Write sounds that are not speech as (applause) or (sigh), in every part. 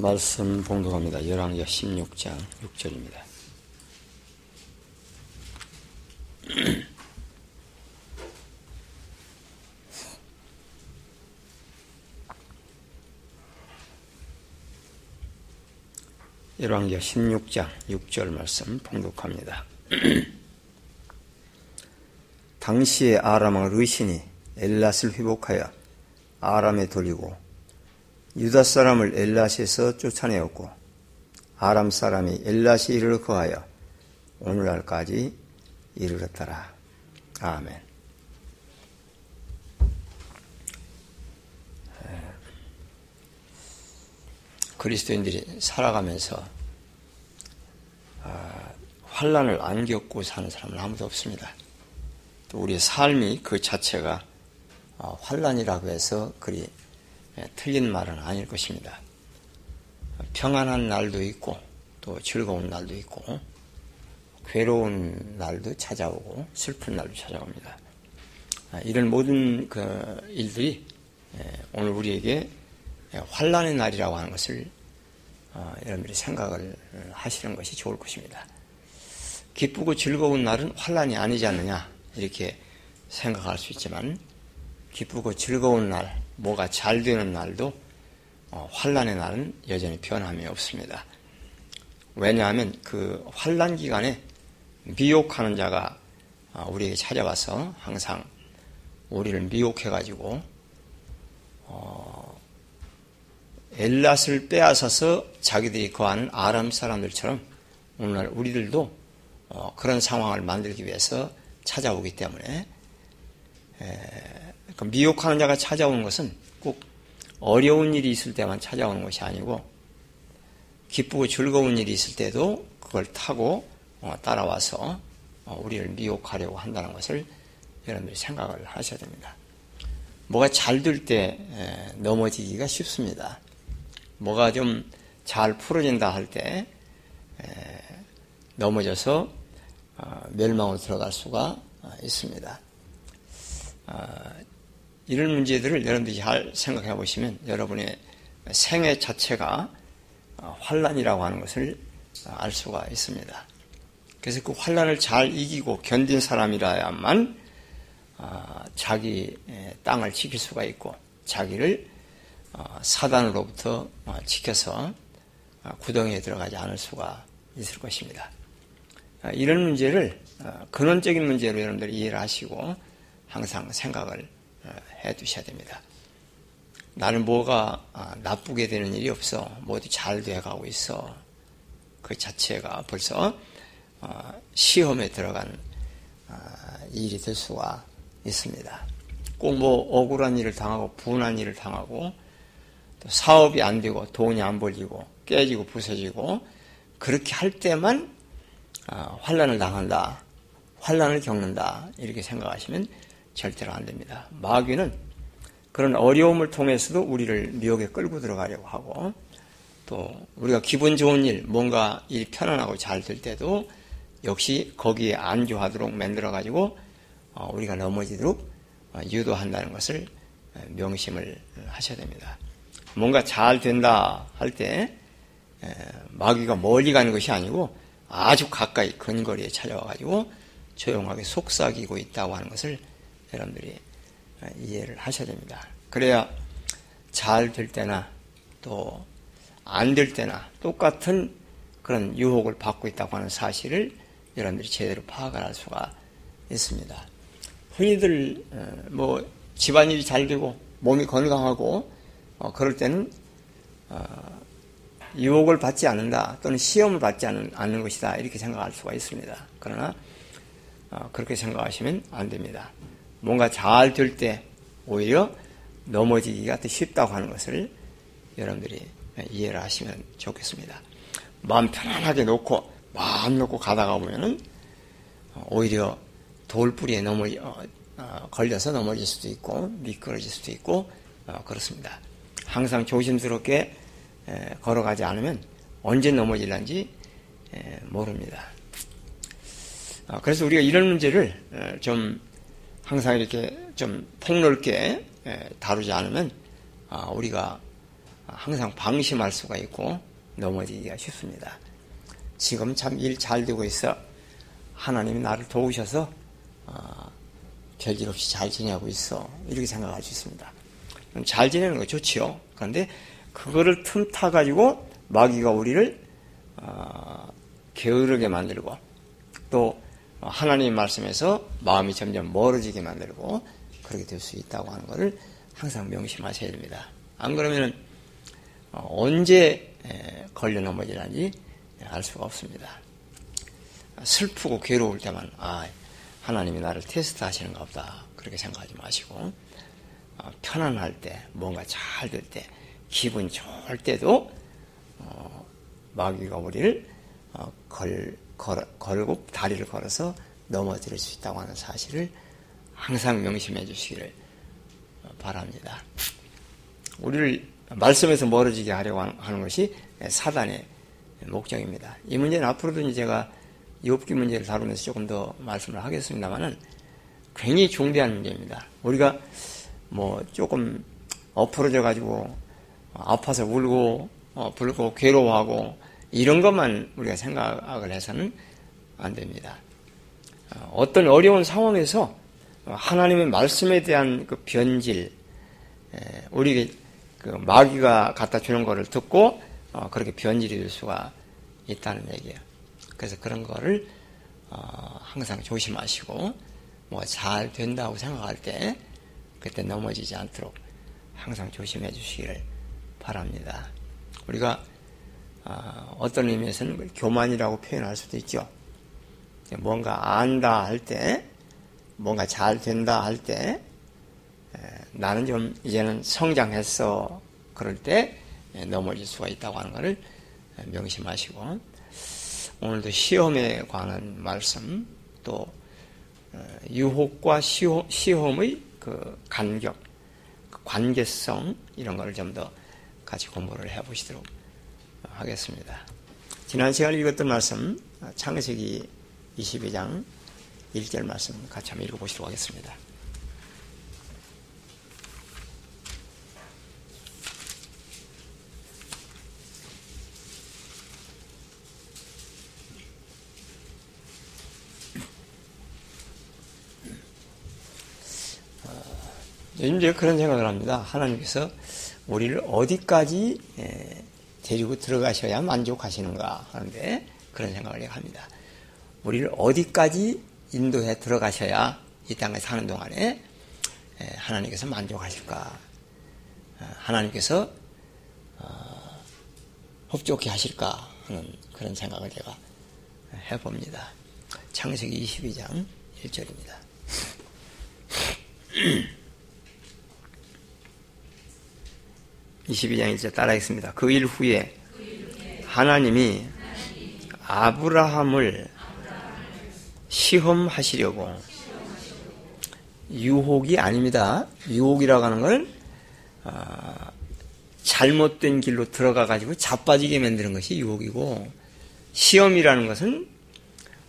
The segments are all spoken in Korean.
말씀 봉독합니다. 열왕기하 16장 6절입니다. (clears throat) 열왕기하 16장 6절 말씀 봉독합니다. (clears throat) 당시에 아람 왕 르신이 엘랏을 회복하여 아람에 돌리고 유다 사람을 엘라시에서 쫓아내었고 아람 사람이 엘라시 이르러 거하여 오늘날까지 이르렀더라. 아멘. 그리스도인들이 살아가면서 아, 환란을 안 겪고 사는 사람은 아무도 없습니다. 또 우리의 삶이 그 자체가 아, 환란이라고 해서 그리 예, 틀린 말은 아닐 것입니다. 평안한 날도 있고 또 즐거운 날도 있고 괴로운 날도 찾아오고 슬픈 날도 찾아옵니다. 아, 이런 모든 그 일들이 예, 오늘 우리에게 환란의 날이라고 하는 것을 어, 여러분들이 생각을 하시는 것이 좋을 것입니다. 기쁘고 즐거운 날은 환란이 아니지 않느냐 이렇게 생각할 수 있지만 기쁘고 즐거운 날, 뭐가 잘 되는 날도 어, 환란의 날은 여전히 변함이 없습니다. 왜냐하면 그 환란 기간에 미혹하는 자가 어, 우리에게 찾아와서 항상 우리를 미혹해가지고 어, 엘랏을 빼앗아서 자기들이 거하는 아람 사람들처럼 오늘날 우리들도 어, 그런 상황을 만들기 위해서 찾아오기 때문에 에, 그 미혹하는 자가 찾아오는 것은 꼭 어려운 일이 있을 때만 찾아오는 것이 아니고 기쁘고 즐거운 일이 있을 때도 그걸 타고 어, 따라와서 어, 우리를 미혹하려고 한다는 것을 여러분들이 생각을 하셔야 됩니다. 뭐가 잘 될 때 넘어지기가 쉽습니다. 뭐가 좀 잘 풀어진다 할 때 넘어져서 어, 멸망으로 들어갈 수가 있습니다. 이런 문제들을 여러분들이 잘 생각해 보시면 여러분의 생애 자체가 어, 환란이라고 하는 것을 알 수가 있습니다. 그래서 그 환란을 잘 이기고 견딘 사람이라야만 어, 자기 땅을 지킬 수가 있고 자기를 어, 사단으로부터 지켜서 구덩이에 들어가지 않을 수가 있을 것입니다. 이런 문제를 근원적인 문제로 여러분들이 이해를 하시고 항상 생각을 해 두셔야 됩니다. 나는 뭐가 아, 나쁘게 되는 일이 없어. 모두 잘 돼가고 있어. 그 자체가 벌써 아, 시험에 들어간 아, 일이 될 수가 있습니다. 꼭 뭐 억울한 일을 당하고 분한 일을 당하고 또 사업이 안 되고 돈이 안 벌리고 깨지고 부서지고 그렇게 할 때만 환란을 당한다. 환란을 겪는다. 이렇게 생각하시면 절대로 안 됩니다. 마귀는 그런 어려움을 통해서도 우리를 미혹에 끌고 들어가려고 하고 또 우리가 기분 좋은 일, 뭔가 일 편안하고 잘 될 때도 역시 거기에 안주하도록 만들어 가지고 어, 우리가 넘어지도록 어, 유도한다는 것을 어, 명심을 하셔야 됩니다. 뭔가 잘 된다 할 때 마귀가 멀리 가는 것이 아니고 아주 가까이 근거리에 찾아와 가지고 조용하게 속삭이고 있다고 하는 것을 여러분들이 이해를 하셔야 됩니다. 그래야 잘 될 때나 또 안 될 때나 똑같은 그런 유혹을 받고 있다고 하는 사실을 여러분들이 제대로 파악을 할 수가 있습니다. 흔히들 어, 뭐 집안일이 잘 되고 몸이 건강하고 어, 그럴 때는 어, 유혹을 받지 않는다 또는 시험을 받지 않는, 않는 것이다 이렇게 생각할 수가 있습니다. 그러나 그렇게 생각하시면 안 됩니다. 뭔가 잘 될 때 오히려 넘어지기가 더 쉽다고 하는 것을 여러분들이 이해를 하시면 좋겠습니다. 마음 편안하게 놓고 마음 놓고 가다가 보면은 오히려 돌뿌리에 넘어 어, 어, 걸려서 넘어질 수도 있고 미끄러질 수도 있고 어, 그렇습니다. 항상 조심스럽게 에, 걸어가지 않으면 언제 넘어질런지 에, 모릅니다. 어, 그래서 우리가 이런 문제를 에, 좀 항상 이렇게 좀 폭넓게 예, 다루지 않으면 아, 우리가 항상 방심할 수가 있고 넘어지기가 쉽습니다. 지금 참 일 잘 되고 있어. 하나님이 나를 도우셔서 어, 별일 없이 잘 지내고 있어. 이렇게 생각할 수 있습니다. 잘 지내는 거 좋지요. 그런데 그거를 틈타 가지고 마귀가 우리를 어, 게으르게 만들고 또 하나님 말씀에서 마음이 점점 멀어지게 만들고 그렇게 될 수 있다고 하는 것을 항상 명심하셔야 됩니다. 안 그러면 어, 언제 걸려 넘어지는지 알 수가 없습니다. 슬프고 괴로울 때만 아 하나님이 나를 테스트 하시는가 보다 그렇게 생각하지 마시고 어, 편안할 때 뭔가 잘 될 때 기분 좋을 때도 어, 마귀가 우리를 걸, 걸, 걸고 다리를 걸어서 넘어뜨릴 수 있다고 하는 사실을 항상 명심해 주시기를 바랍니다. 우리를 말씀에서 멀어지게 하려고 하는 것이 사단의 목적입니다. 이 문제는 앞으로도 제가 욥기 문제를 다루면서 조금 더 말씀을 하겠습니다만은 굉장히 중대한 문제입니다. 우리가 뭐 조금 엎어져 가지고 아파서 울고 어, 불고 괴로워하고 이런 것만 우리가 생각을 해서는 안 됩니다. 어, 어떤 어려운 상황에서 하나님의 말씀에 대한 그 변질, 우리 그 마귀가 갖다 주는 것을 듣고 어, 그렇게 변질이 될 수가 있다는 얘기예요. 그래서 그런 거를 어, 항상 조심하시고 뭐 잘 된다고 생각할 때 그때 넘어지지 않도록 항상 조심해 주시기를 바랍니다. 우리가 어떤 의미에서는 교만이라고 표현할 수도 있죠. 뭔가 안다 할 때, 뭔가 잘 된다 할 때, 나는 좀 이제는 성장했어. 그럴 때 넘어질 수가 있다고 하는 것을 명심하시고, 오늘도 시험에 관한 말씀, 또 어, 유혹과 시험의 그 간격, 그 관계성, 이런 것을 좀 더 같이 공부를 해보시도록 하겠습니다. 지난 시간에 읽었던 말씀, 창세기 22장 1절 말씀 같이 한번 읽어보시도록 하겠습니다. 요즘 제가 그런 생각을 합니다. 하나님께서 우리를 어디까지 데리고 들어가셔야 만족하시는가 하는데 그런 생각을 합니다. 우리를 어디까지 인도해 들어가셔야 이 땅에 사는 동안에 하나님께서 만족하실까? 어, 하나님께서 어, 흡족해 하실까 하는 그런 생각을 제가 해봅니다. 창세기 22장 1절입니다. (clears throat) 22장 1절 따라하겠습니다. 그 일 후에 하나님이 아브라함을 시험하시려고 유혹이 아닙니다. 유혹이라고 하는 걸 아, 잘못된 길로 들어가 가지고 자빠지게 만드는 것이 유혹이고 시험이라는 것은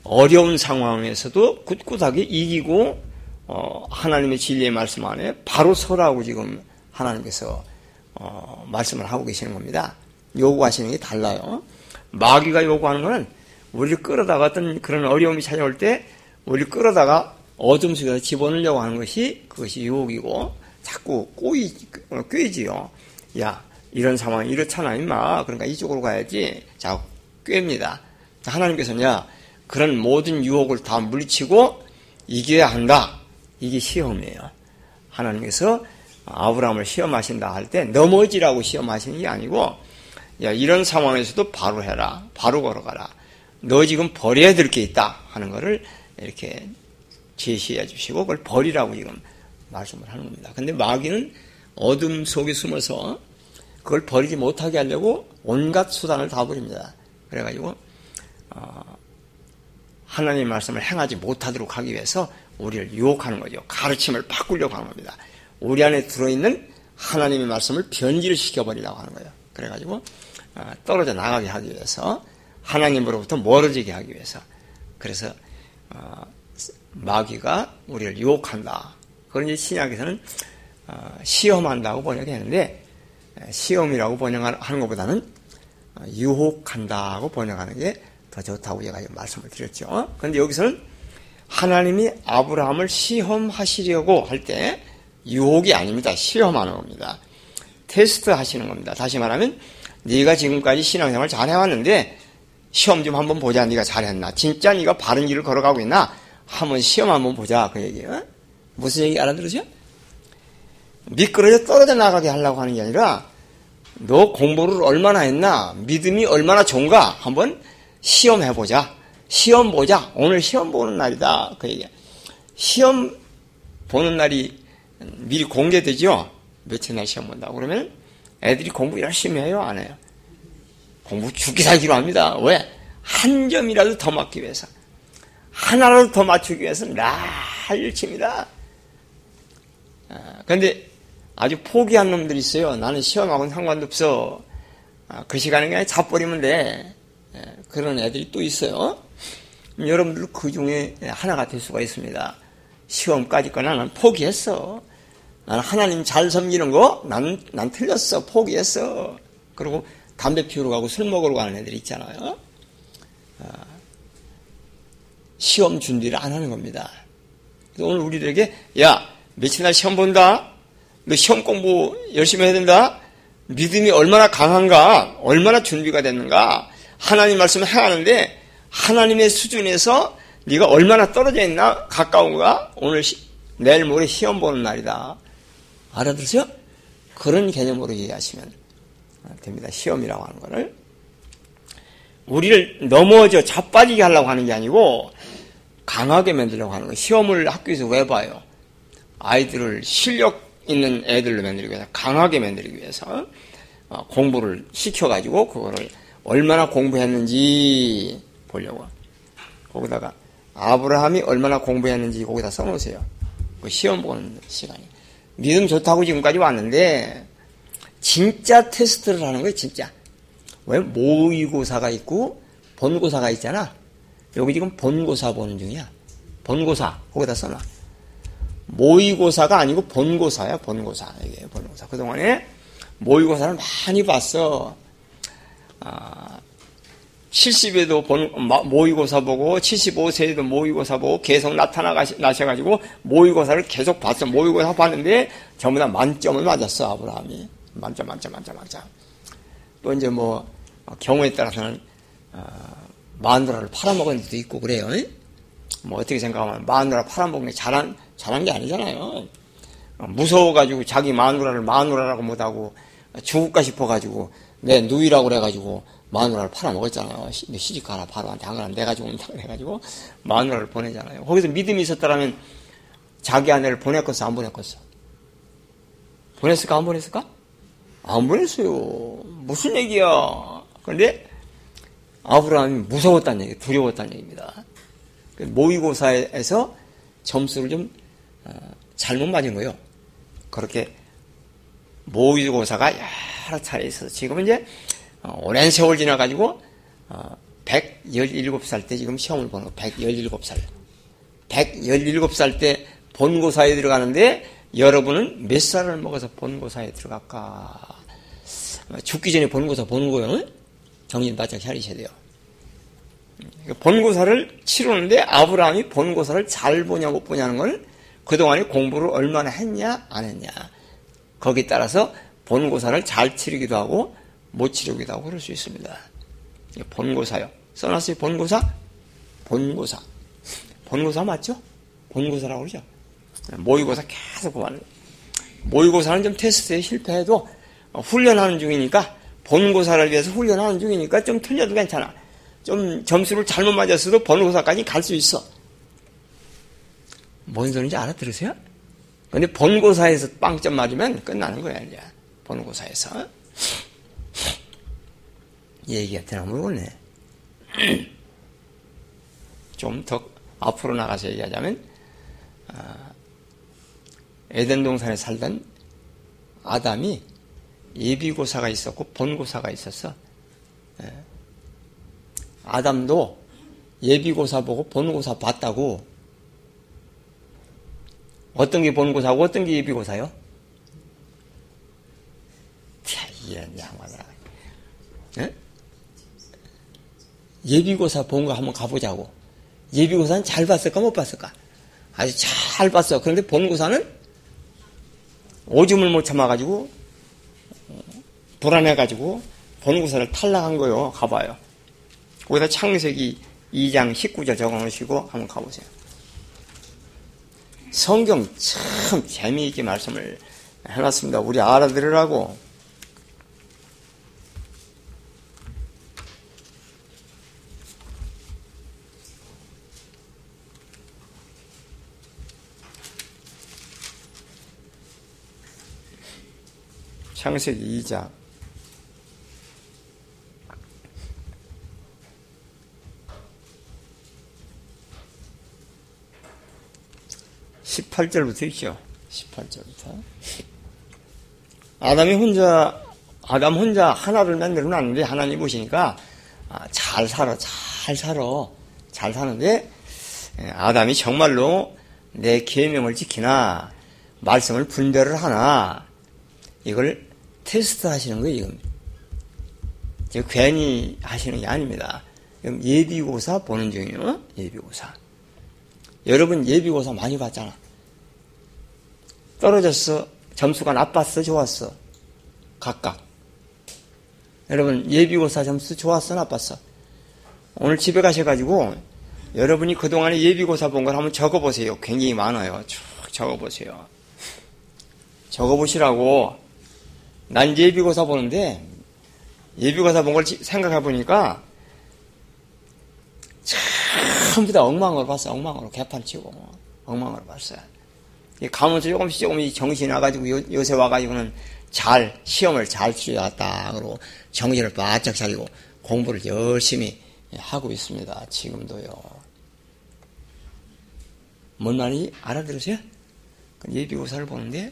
어려운 상황에서도 굳굳하게 이기고 어, 하나님의 진리의 말씀 안에 바로 서라고 지금 하나님께서 어, 말씀을 하고 계시는 겁니다. 요구하시는 게 달라요. 마귀가 요구하는 것은 우리를 끌어다가 어떤 그런 어려움이 찾아올 때 우리를 끌어다가 어둠 속에서 집어넣으려고 하는 것이 그것이 유혹이고 자꾸 꼬이, 꿰지요. 야, 이런 상황이 이렇잖아, 임마. 그러니까 이쪽으로 가야지. 자, 꿰입니다. 하나님께서는 야, 그런 모든 유혹을 다 물리치고 이겨야 한다. 이게 시험이에요. 하나님께서 아브라함을 시험하신다 할 때 넘어지라고 시험하시는 게 아니고 야, 이런 상황에서도 바로 해라. 바로 걸어가라. 너 지금 버려야 될 게 있다 하는 것을 이렇게 제시해 주시고 그걸 버리라고 지금 말씀을 하는 겁니다. 근데 마귀는 어둠 속에 숨어서 그걸 버리지 못하게 하려고 온갖 수단을 다 부립니다. 그래가지고 어, 하나님의 말씀을 행하지 못하도록 하기 위해서 우리를 유혹하는 거죠. 가르침을 바꾸려고 하는 겁니다. 우리 안에 들어있는 하나님의 말씀을 변질 시켜 버리려고 하는 거예요. 그래가지고 어, 떨어져 나가게 하기 위해서 하나님으로부터 멀어지게 하기 위해서 그래서 어, 마귀가 우리를 유혹한다. 그런 신약에서는 어, 시험한다고 번역했는데 시험이라고 번역하는 것보다는 유혹한다고 번역하는 게 더 좋다고 제가 말씀을 드렸죠. 그런데 여기서는 하나님이 아브라함을 시험하시려고 할 때 유혹이 아닙니다. 시험하는 겁니다. 테스트 하시는 겁니다. 다시 말하면 네가 지금까지 신앙생활 잘 해왔는데 시험 좀 한번 보자. 네가 잘했나? 진짜 네가 바른 길을 걸어가고 있나? 한번 시험 한번 보자. 그 얘기예요. 무슨 얘기 알아들으죠? 미끄러져 떨어져 나가게 하려고 하는 게 아니라 너 공부를 얼마나 했나? 믿음이 얼마나 좋은가? 한번 시험해 보자. 시험 보자. 오늘 시험 보는 날이다. 그 얘기야. 시험 보는 날이 미리 공개되죠? 며칠 날 시험 본다고. 그러면 애들이 공부 열심히 해요? 안 해요? 공부 죽기 살기로 합니다. 왜? 한 점이라도 더 맞기 위해서. 하나라도 더 맞추기 위해서 날일 칩니다. 그런데 아주 포기한 놈들이 있어요. 나는 시험하고는 상관도 없어. 아, 그 시간에 그냥 자버리면 돼. 예, 그런 애들이 또 있어요. 여러분들 그 중에 하나가 될 수가 있습니다. 시험까지 거나 는 포기했어. 나는 하나님 잘 섬기는 거, 난, 난 틀렸어. 포기했어. 그리고 담배 피우러 가고 술 먹으러 가는 애들 있잖아요. 아, 시험 준비를 안 하는 겁니다. 오늘 우리들에게, 야, 며칠 날 시험 본다? 너 시험 공부 열심히 해야 된다? 믿음이 얼마나 강한가? 얼마나 준비가 됐는가? 하나님 말씀을 행하는데, 하나님의 수준에서 네가 얼마나 떨어져 있나? 가까운가? 오늘, 시, 내일 모레 시험 보는 날이다. 알아들으세요? 그런 개념으로 이해하시면 됩니다. 시험이라고 하는 거를. 우리를 넘어져 자빠지게 하려고 하는 게 아니고 강하게 만들려고 하는 거예요. 시험을 학교에서 왜 봐요? 아이들을 실력 있는 애들로 만들기 위해서 강하게 만들기 위해서 어, 공부를 시켜가지고 그거를 얼마나 공부했는지 보려고 거기다가 아브라함이 얼마나 공부했는지 거기다 써놓으세요. 그 시험 보는 시간이 믿음 좋다고 지금까지 왔는데 진짜 테스트를 하는 거예요, 진짜. 왜 모의고사가 있고 본고사가 있잖아. 여기 지금 본고사 보는 중이야. 본고사 거기다 써놔. 모의고사가 아니고 본고사야, 본고사. 이게 본고사. 그동안에 모의고사를 많이 봤어. 아, 70에도 본, 모의고사 보고, 75세에도 모의고사 보고, 계속 나타나셔가지고, 모의고사를 계속 봤어. 모의고사 봤는데, 전부 다 만점을 맞았어, 아브라함이. 만점, 만점, 만점, 만점. 또 이제 뭐, 경우에 따라서는, 어, 마누라를 팔아먹은 데도 있고 그래요. 뭐 어떻게 생각하면 마누라 팔아먹는 게 잘한, 잘한 게 아니잖아요. 어, 무서워가지고 자기 마누라를 마누라라고 못하고 죽을까 싶어가지고 내 누이라고 그래가지고 마누라를 팔아먹었잖아요. 시집 가라 바로 한테 안 그러면 내가 죽는다 그래가지고 마누라를 보내잖아요. 거기서 믿음이 있었다면 자기 아내를 보냈겠어 안 보냈겠어? 보냈을까 안 보냈을까? 안 보냈어요. 무슨 얘기야. 그런데 아브라함이 무서웠다는 얘기, 두려웠다는 얘기입니다. 그 모의고사에서 점수를 좀 어, 잘못 맞은 거예요. 그렇게 모의고사가 여러 차례 있어서 지금 이제 어, 오랜 세월 지나가지고 117살 어, 때 지금 시험을 보는 거 117살. 117살 때 본고사에 들어가는데 여러분은 몇 살을 먹어서 본고사에 들어갈까? 죽기 전에 본고사 보는 거예요. 정신 바짝 차리셔야 돼요. 본고사를 치르는데 아브라함이 본고사를 잘 보냐 못 보냐는 걸 그동안에 공부를 얼마나 했냐 안 했냐. 거기에 따라서 본고사를 잘 치르기도 하고 하고 그럴 수 있습니다. 본고사요. 써놨어요. 본고사? 본고사. 본고사 맞죠? 본고사라고 그러죠. 모의고사 계속 구하는 모의고사는 좀 테스트에 실패해도 훈련하는 중이니까 본고사를 위해서 훈련하는 중이니까 좀 틀려도 괜찮아. 좀 점수를 잘못 맞았어도 본고사까지 갈 수 있어. 뭔 소리인지 알아들으세요? 근데 본고사에서 빵점 맞으면 끝나는 거야, 이제. 본고사에서. 얘기가 되나 모르겠네. 좀 더 앞으로 나가서 얘기하자면, 아, 에덴 동산에 살던 아담이 예비고사가 있었고 본고사가 있었어. 예. 아담도 예비고사 보고 본고사 봤다고. 어떤 게 본고사고 어떤 게 예비고사요? 이런 양반아. 예? 예비고사 본 거 한번 가보자고. 예비고사는 잘 봤을까 못 봤을까? 아주 잘 봤어. 그런데 본고사는 오줌을 못 참아가지고 불안해가지고 본고사를 탈락한 거요. 가봐요. 거기다 창세기 2장 19절 적어놓으시고 한번 가보세요. 성경 참 재미있게 말씀을 해놨습니다. 우리 알아들으라고. 창세기 2장 18절부터 있죠. 18절부터. 아담이 혼자, 아담 혼자 하나를 만들어 놨는데 하나님 보시니까 아, 잘 살아, 잘 살아, 잘 사는데 예, 아담이 정말로 내 계명을 지키나 말씀을 분별을 하나 이걸 테스트 하시는 거예요. 지금 괜히 하시는 게 아닙니다. 예비고사 보는 중이에요. 예비고사. 여러분 예비고사 많이 봤잖아. 떨어졌어. 점수가 나빴어. 좋았어. 각각. 여러분 예비고사 점수 좋았어. 나빴어. 오늘 집에 가셔가지고 여러분이 그동안에 예비고사 본 걸 한번 적어보세요. 굉장히 많아요. 쭉 적어보세요. 적어보시라고. 난 예비고사 보는데 예비고사 본 걸 생각해 보니까 전부 다 엉망으로 봤어요. 엉망으로 개판 치고 엉망으로 봤어요. 가면서 조금씩 조금씩 정신이 나가지고 요, 요새 와가지고는 잘 시험을 잘 치러왔다 그러고 정신을 바짝 차리고 공부를 열심히 하고 있습니다. 지금도요. 뭔 말인지 알아들으세요? 예비고사를 보는데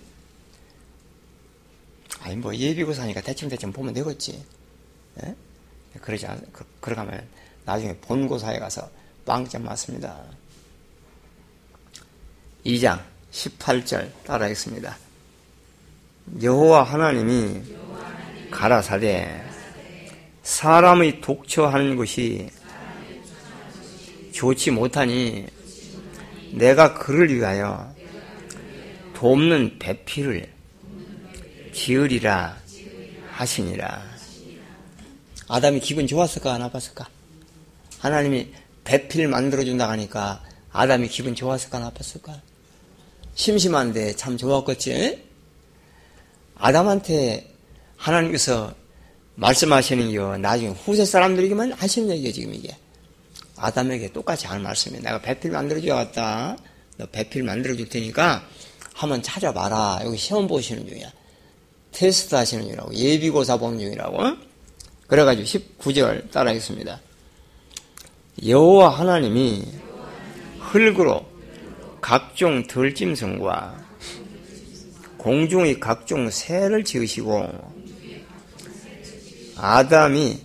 아니 뭐 예비고사니까 대충대충 보면 되겠지. 예? 그러지 않, 그, 그러가면 나중에 본고사에 가서 빵점 맞습니다. 2장 18절 따라하겠습니다. 여호와 하나님이 가라사대 사람의 독처하는 것이 좋지 못하니 내가 그를 위하여 돕는 배필을 지으리라 하시니라. 아담이 기분 좋았을까 안 나빴을까? 하나님이 배필 만들어준다 하니까 아담이 기분 좋았을까 나빴을까? 심심한데 참 좋았겠지? 아담한테 하나님께서 말씀하시는 게 나중에 후세 사람들에게만 하시는 얘기예요, 지금 이게. 아담에게 똑같이 하는 말씀이에요. 내가 배필 만들어줘야겠다. 너 배필 만들어줄 테니까 한번 찾아봐라. 여기 시험 보시는 중이야. 테스트 하시는 중이라고. 예비고사 보는 중이라고. 그래가지고 19절 따라하겠습니다. 여호와 하나님이 흙으로 각종 들짐승과 공중의 각종 새를 지으시고 아담이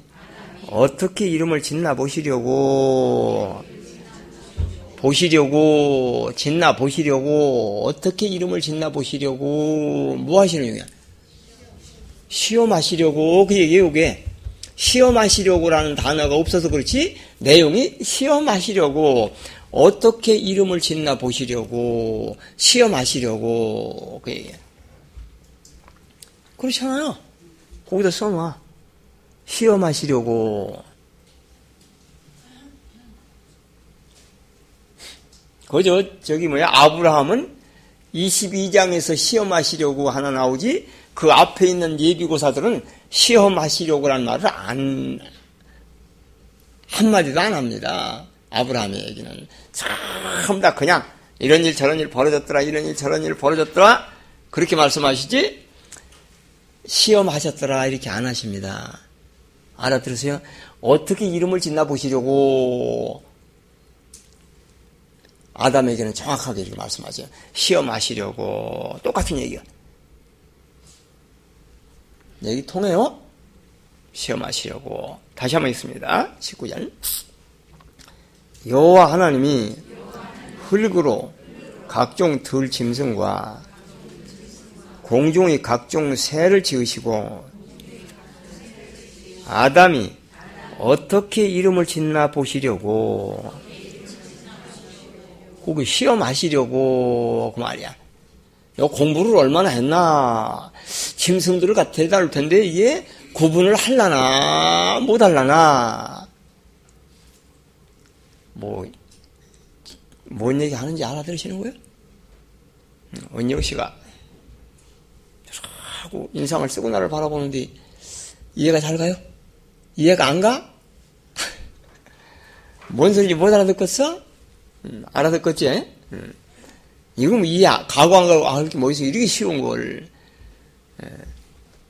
어떻게 이름을 짓나 보시려고 보시려고 짓나 보시려고 어떻게 이름을 짓나 보시려고 뭐 하시는 중이야? 시험하시려고 그 그게. 시험하시려고라는 단어가 없어서 그렇지 내용이 시험하시려고 어떻게 이름을 짓나 보시려고 시험하시려고 그 얘기예요. 그렇잖아요. 거기다 써놔. 시험하시려고. 그저 저기 뭐야 아브라함은 22장에서 시험하시려고 하나 나오지 그 앞에 있는 예비고사들은 시험하시려고 라는 말을 안, 한마디도 안 합니다. 아브라함의 얘기는. 전부 다 그냥 이런 일 저런 일 벌어졌더라, 이런 일 저런 일 벌어졌더라, 그렇게 말씀하시지, 시험하셨더라, 이렇게 안 하십니다. 알아들으세요? 어떻게 이름을 짓나 보시려고 아담에게는 정확하게 이렇게 말씀하세요. 시험하시려고 똑같은 얘기야. 얘기 통해요? 시험하시려고. 다시 한번 읽습니다. 19절. 여호와 하나님이 흙으로 각종 들 짐승과 공중의 각종 새를 지으시고 아담이 어떻게 이름을 짓나 보시려고 혹은 시험하시려고 그 말이야. 요 공부를 얼마나 했나 짐승들을 갖다 다룰 텐데 이게 구분을 할라나 못 할라나 뭐뭔 얘기 하는지 알아들으시는 거예요? 원영 씨가 하고 인상을 쓰고 나를 바라보는데 이해가 잘 가요? 이해가 안 가? (laughs) 뭔 소리인지 못 알아듣겠어? 음, 알아듣겠지? 음. 이거 뭐 이해, 가고 안 가고, 아, 이렇게 뭐 있어. 이렇게 쉬운 걸. 예.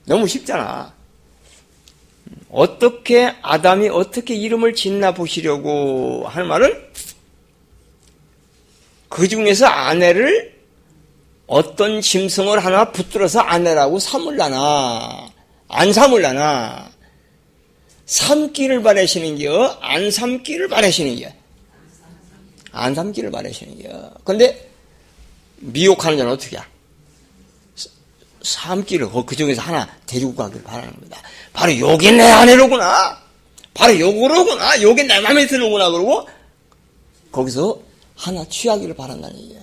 너무 쉽잖아. 음, 어떻게, 아담이 어떻게 이름을 짓나 보시려고 하는 말은 그 중에서 아내를 어떤 짐승을 하나 붙들어서 아내라고 삼을라나, 안 삼을라나, 삼기를 바라시는 겨, 안 삼기를 바라시는 겨. 안 삼기를 바라시는 겨. 근데, 미혹하는 자는 어떻게 야 삼기를, 그 중에서 하나 데리고 가기를 바라는 겁니다. 바로 요게 내 아내로구나. 바로 요거로구나. 요게 내 마음에 드는구나. 그러고, 거기서 하나 취하기를 바란다는 얘기예요.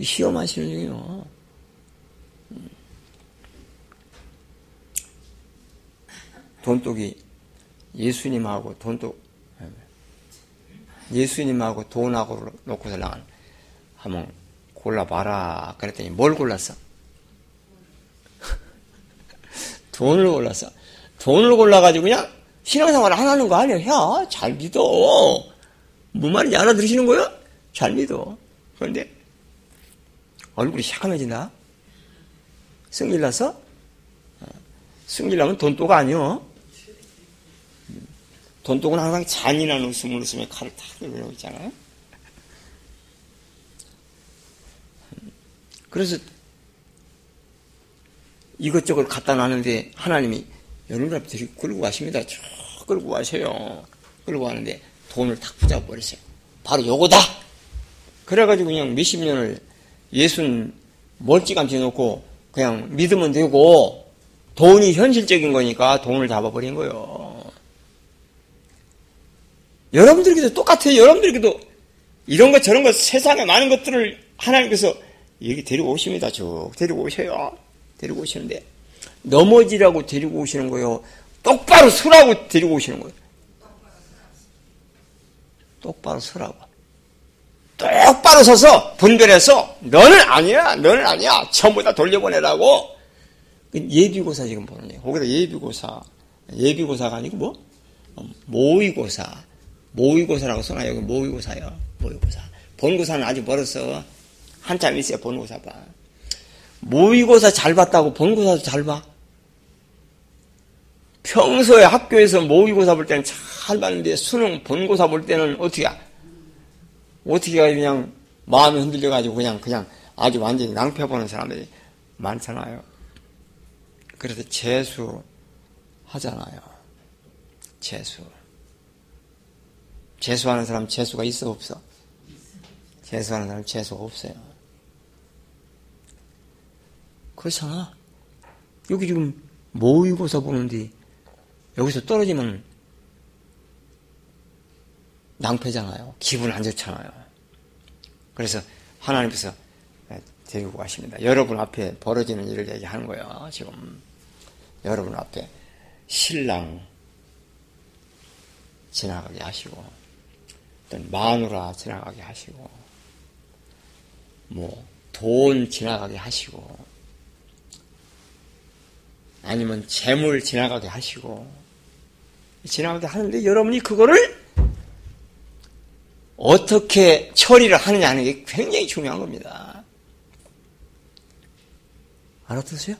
시험하시는 중이요. 돈독이 예수님하고 돈독 예수님하고 돈하고 놓고 살라간 한번 골라봐라. 그랬더니 뭘 골랐어? 돈을 골랐어. 돈을 골라가지고 그냥 신앙생활을 하는 거 아니야. 야, 잘 믿어. 뭐 말인지 알아들으시는 거야? 잘 믿어. 그런데 얼굴이 새카매진다. 승질나서? 승질나면 돈도가 아니요. 돈독은 항상 잔인한 웃음을 웃으며 칼을 탁 들고 있잖아요. 그래서 이것저것 갖다 놨는데 하나님이 여러분 앞에 끌고 가십니다. 쭉 끌고 가셔요. 끌고 가는데 돈을 탁 붙잡아 버렸어요. 바로 요거다! 그래가지고 그냥 몇십 년을 예순 멀찌감치 놓고 그냥 믿으면 되고 돈이 현실적인 거니까 돈을 잡아버린 거예요. 여러분들에게도 똑같아요. 여러분들에게도 이런 것 저런 것 세상에 많은 것들을 하나님께서 여기 데리고 오십니다. 쭉 데리고 오셔요. 데리고 오시는데 넘어지라고 데리고 오시는 거예요. 똑바로 서라고 데리고 오시는 거예요. 똑바로 서라고. 똑바로 서서 분별해서 너는 아니야, 너는 아니야. 전부 다 돌려보내라고. 그 예비고사 지금 보는 거예요. 거기다 예비고사, 예비고사가 아니고 뭐 모의고사, 모의고사라고 써놔요. 여기 모의고사요. 모의고사. 본고사는 아직 멀었어. 한참 있어야 본고사 봐. 모의고사 잘 봤다고 본고사도 잘 봐. 평소에 학교에서 모의고사 볼 때는 잘 봤는데 수능 본고사 볼 때는 어떻게 어떻게 그냥 마음이 흔들려 가지고 그냥 그냥 아주 완전히 낭패 보는 사람들이 많잖아요. 그래서 재수 하잖아요. 재수. 재수하는 사람 재수가 있어 없어? 재수하는 사람 재수가 없어요. 그렇잖아. 여기 지금 모의고사 보는데 여기서 떨어지면 낭패잖아요. 기분 안 좋잖아요. 그래서 하나님께서 데리고 가십니다. 여러분 앞에 벌어지는 일을 얘기하는 거예요. 지금 여러분 앞에 신랑 지나가게 하시고 어떤 마누라 지나가게 하시고 뭐 돈 지나가게 하시고 아니면 재물 지나가게 하시고 지나가게 하는데 여러분이 그거를 어떻게 처리를 하느냐 하는 게 굉장히 중요한 겁니다. 알아두세요?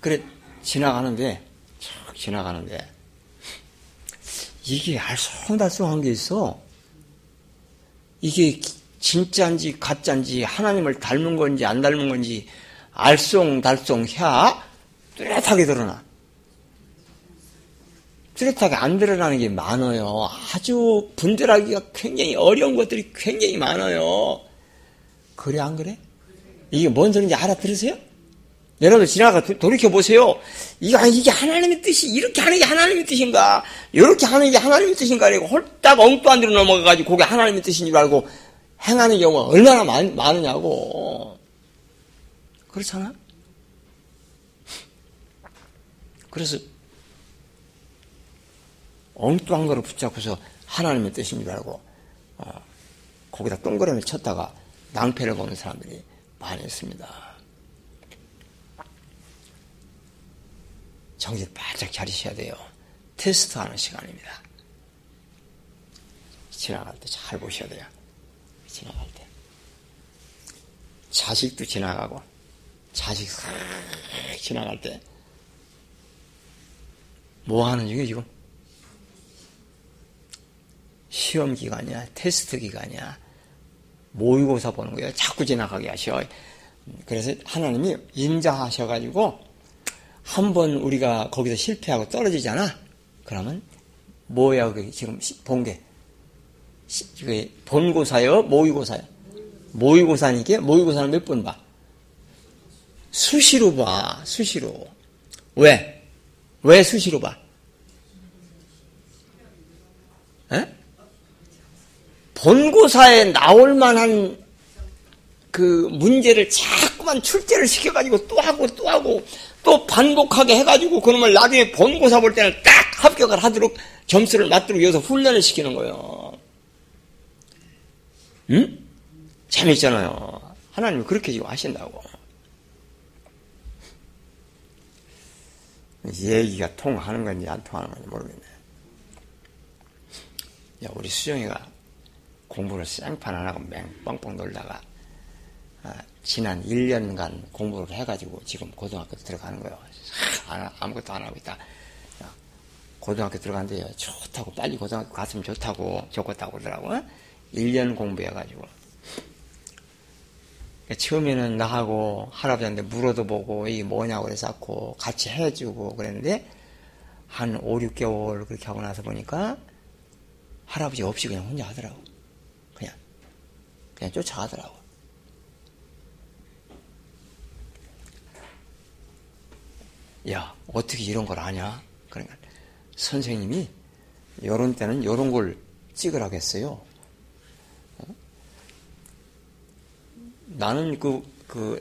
그래 지나가는데 지나가는데 이게 알쏭달쏭한 게 있어. 이게 진짜인지 가짜인지 하나님을 닮은 건지 안 닮은 건지 알쏭달쏭해야 뚜렷하게 드러나. 뚜렷하게 안 드러나는 게 많아요. 아주 분별하기가 굉장히 어려운 것들이 굉장히 많아요. 그래 안 그래? 이게 뭔 소리인지 알아들으세요? 여러분 지나가 돌이켜 보세요. 이거 이게 하나님의 뜻이 이렇게 하는 게 하나님의 뜻인가? 이렇게 하는 게 하나님의 뜻인가? 이거 홀딱 엉뚱한 데로 넘어가가지고 그게 하나님의 뜻인 줄 알고 행하는 경우가 얼마나 많, 많으냐고. 그렇잖아? 그래서 엉뚱한 거를 붙잡고서 하나님의 뜻인 줄 알고 어, 거기다 동그라미 쳤다가 낭패를 보는 사람들이 많이 있습니다. 정신 바짝 차리셔야 돼요. 테스트하는 시간입니다. 지나갈 때 잘 보셔야 돼요. 지나갈 때. 자식도 지나가고, 자식 싹 지나갈 때, 뭐 하는 중이야, 지금? 시험 기간이야, 테스트 기간이야, 모의고사 보는 거야. 자꾸 지나가게 하셔. 그래서 하나님이 인자하셔가지고, 한 번 우리가 거기서 실패하고 떨어지잖아? 그러면, 뭐야, 지금 본 게? 본고사요? 모의고사요? 모의고사니까 모의고사는 몇 번 봐? 수시로 봐, 수시로. 왜? 왜 수시로 봐? 에? 본고사에 나올 만한 그 문제를 자꾸만 출제를 시켜가지고 또 하고 또 하고 또 반복하게 해가지고 그놈을 나중에 본고사 볼 때는 딱 합격을 하도록 점수를 맞도록 여기서 훈련을 시키는 거예요. 응? 재밌잖아요. 하나님이 그렇게 지금 하신다고. 얘기가 통하는 건지 안 통하는 건지 모르겠네. 야, 우리 수정이가 공부를 쌩판 안 하고 맹 뻥뻥 놀다가 아, 지난 1년간 공부를 해가지고 지금 고등학교 들어가는 거예요. 아무것도 안 하고 있다. 고등학교 들어간대요. 좋다고 빨리 고등학교 갔으면 좋다고 좋겠다고 그러더라고. 1년 공부해가지고 처음에는 나하고 할아버지한테 물어도 보고 이게 뭐냐고 그래서 같이 해주고 그랬는데 한 5, 6개월 그렇게 하고 나서 보니까 할아버지 없이 그냥 혼자 하더라고. 그냥 그냥 쫓아가더라고. 야, 어떻게 이런 걸 아냐? 그러니까 선생님이 요런 때는 요런 걸 찍으라겠어요. 나는 그, 그,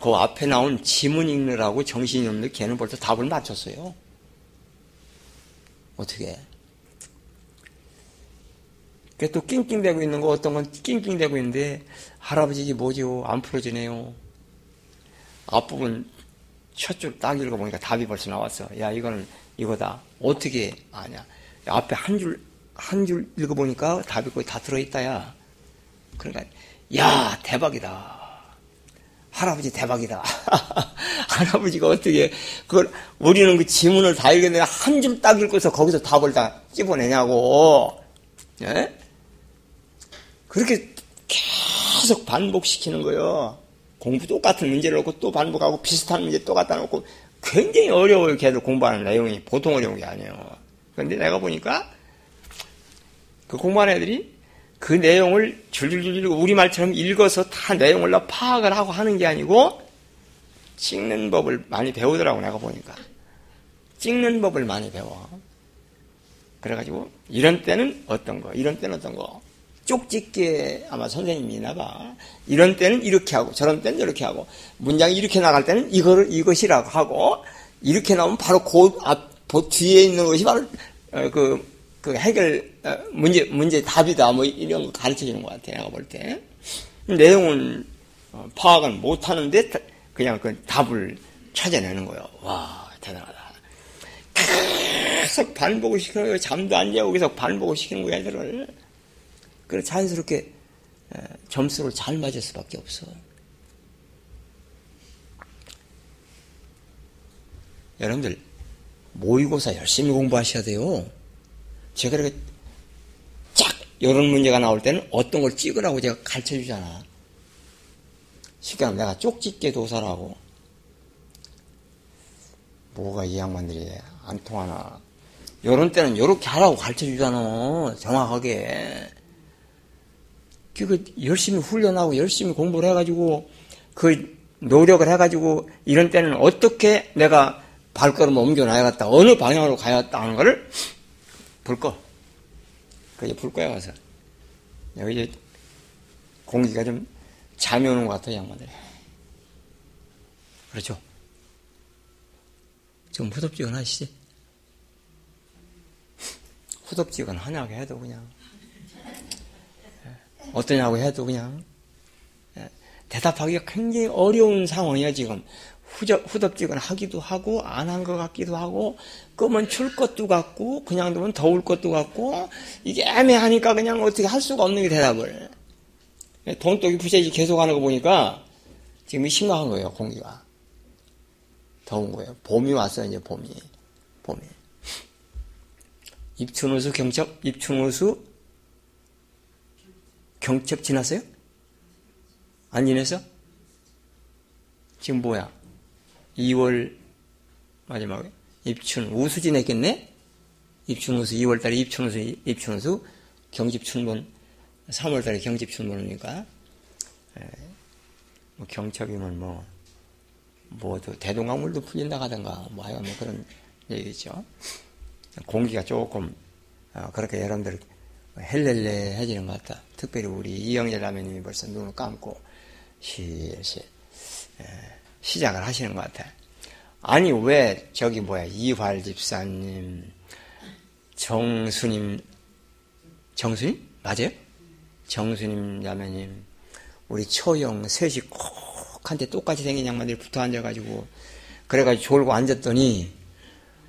그 앞에 나온 지문 읽느라고 정신이 없는데 걔는 벌써 답을 맞췄어요. 어떻게? 또 낑낑대고 있는 거 어떤 건 낑낑대고 있는데 할아버지 뭐죠? 안 풀어지네요. 앞부분 첫 줄 딱 읽어보니까 답이 벌써 나왔어. 야 이거는 이거다. 어떻게 아냐? 앞에 한 줄 한 줄 읽어보니까 답이 거의 다 들어있다야. 그러니까 야 대박이다. 할아버지 대박이다. (laughs) 할아버지가 어떻게 그걸 우리는 그 지문을 다 읽었는데 한줄딱 읽고서 거기서 답을 다 찝어내냐고. 예? 그렇게 계속 반복시키는 거예요. 공부 똑같은 문제를 놓고 또 반복하고 비슷한 문제 또 갖다 놓고 굉장히 어려워요. 걔들 공부하는 내용이 보통 어려운 게 아니에요. 그런데 내가 보니까 그 공부하는 애들이 그 내용을 줄줄줄 우리말처럼 읽어서 다 내용을 다 파악을 하고 하는 게 아니고 찍는 법을 많이 배우더라고 내가 보니까. 찍는 법을 많이 배워. 그래가지고 이런 때는 어떤 거 이런 때는 어떤 거. 쪽집게 아마 선생님이나 봐. 이런 때는 이렇게 하고 저런 때는 이렇게 하고 문장이 이렇게 나갈 때는 이거를 이것이라고 하고 이렇게 나오면 바로 그 앞, 그 뒤에 있는 것이 바로 어, 그, 그 해결 어, 문제 문제 답이다 뭐 이런 거 가르쳐 주는 것 같아 내가 볼 때. 내용은 어, 파악을 못 하는데 그냥 그 답을 찾아내는 거예요. 와 대단하다. 계속 반복을 시키는 거예요. 잠도 안 자고 계속 반복을 시키는 거예요, 애들을. 그래 자연스럽게 점수를 잘 맞을 수밖에 없어. 여러분들 모의고사 열심히 공부하셔야 돼요. 제가 이렇게 쫙 이런 문제가 나올 때는 어떤 걸 찍으라고 제가 가르쳐 주잖아. 쉽게 하면 내가 쪽집게 도사라고 뭐가 이 양반들이 안 통하나. 요런 때는 요렇게 하라고 가르쳐 주잖아. 정확하게. 그 열심히 훈련하고 열심히 공부를 해가지고 그 노력을 해가지고 이런 때는 어떻게 내가 발걸음을 옮겨놔야겠다. 어느 방향으로 가야겠다 하는 거를 불 꺼. 그게 불 꺼야 가서. 여기 이제 공기가 좀 잠이 오는 것 같아요, 양반들. 그렇죠? 좀 후덥지근하시지? (laughs) 후덥지근하냐고 해도 그냥 어떠냐고 해도 그냥 예, 대답하기가 굉장히 어려운 상황이야 지금 후덥지근 하기도 하고 안 한 것 같기도 하고 끄면 출 것도 같고 그냥 두면 더울 것도 같고 이게 애매하니까 그냥 어떻게 할 수가 없는 게 대답을 돈독이 부채지 계속 하는 거 보니까 지금 심각한 거예요 공기가 더운 거예요 봄이 왔어요 이제 봄이 봄이 입춘호수 경첩 입춘호수 경첩 지났어요? 안 지냈어? 지금 뭐야? 2월 마지막에 입춘 우수 지냈겠네? 입춘 우수 2월 달에 입춘 우수 입춘 우수 경집춘문 3월 달에 경집춘문이니까 뭐 경첩이면 뭐 뭐도 대동강물도 풀린다 하던가 뭐 하여 뭐 그런 얘기죠. 공기가 조금 어, 그렇게 여러분들 헬렐레해지는 것 같다. 특별히 우리 이영재 라면님이 벌써 눈을 감고 실실 시작을 하시는 것 같아. 아니 왜 저기 뭐야 이활 집사님, 정수님, 정수님 맞아요? 정수님 자매님, 우리 초영 셋이 콕 한테 똑같이 생긴 양반들이 붙어 앉아가지고 그래가지고 졸고 앉았더니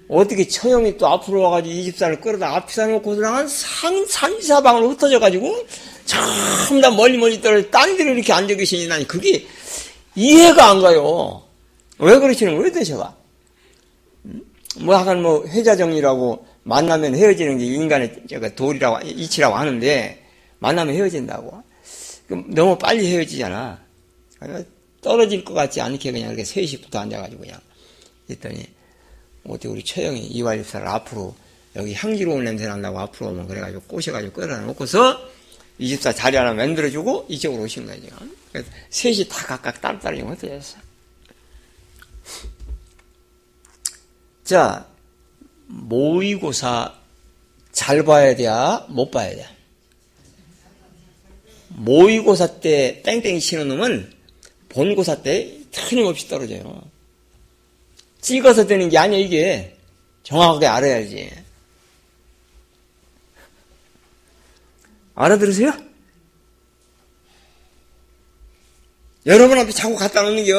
어떻게 처형이 또 앞으로 와가지고 이 집사를 끌어다 앞에서 놓고서 상, 산사방으로 흩어져가지고 참다 멀리 멀리 떨어져 딴 데로 이렇게 앉아 계시니 난 그게 이해가 안 가요. 왜 그러시는 거예요, 대체가? 음? 뭐, 하간 뭐, 회자정리라고 만나면 헤어지는 게 인간의 돌이라고, 이치라고 하는데, 만나면 헤어진다고. 너무 빨리 헤어지잖아. 떨어질 것 같지 않게 그냥 이렇게 셋이부터 앉아가지고 그냥. 했더니, 어디 우리 처형이 이화 집사를 앞으로 여기 향기로운 냄새 난다고 앞으로 오면 그래가지고 꼬셔가지고 끌어놓고서 이 집사 자리 하나 만들어주고 이쪽으로 오신 거예요 지금. 셋이 다 각각 따로따로 흩어졌어. 자 모의고사 잘 봐야 돼? 못 봐야 돼? 모의고사 때 땡땡이 치는 놈은 본고사 때 틀림없이 떨어져요. 찍어서 되는 게 아니야, 이게. 정확하게 알아야지. 알아들으세요? 여러분 앞에 자꾸 갖다 놓는 게,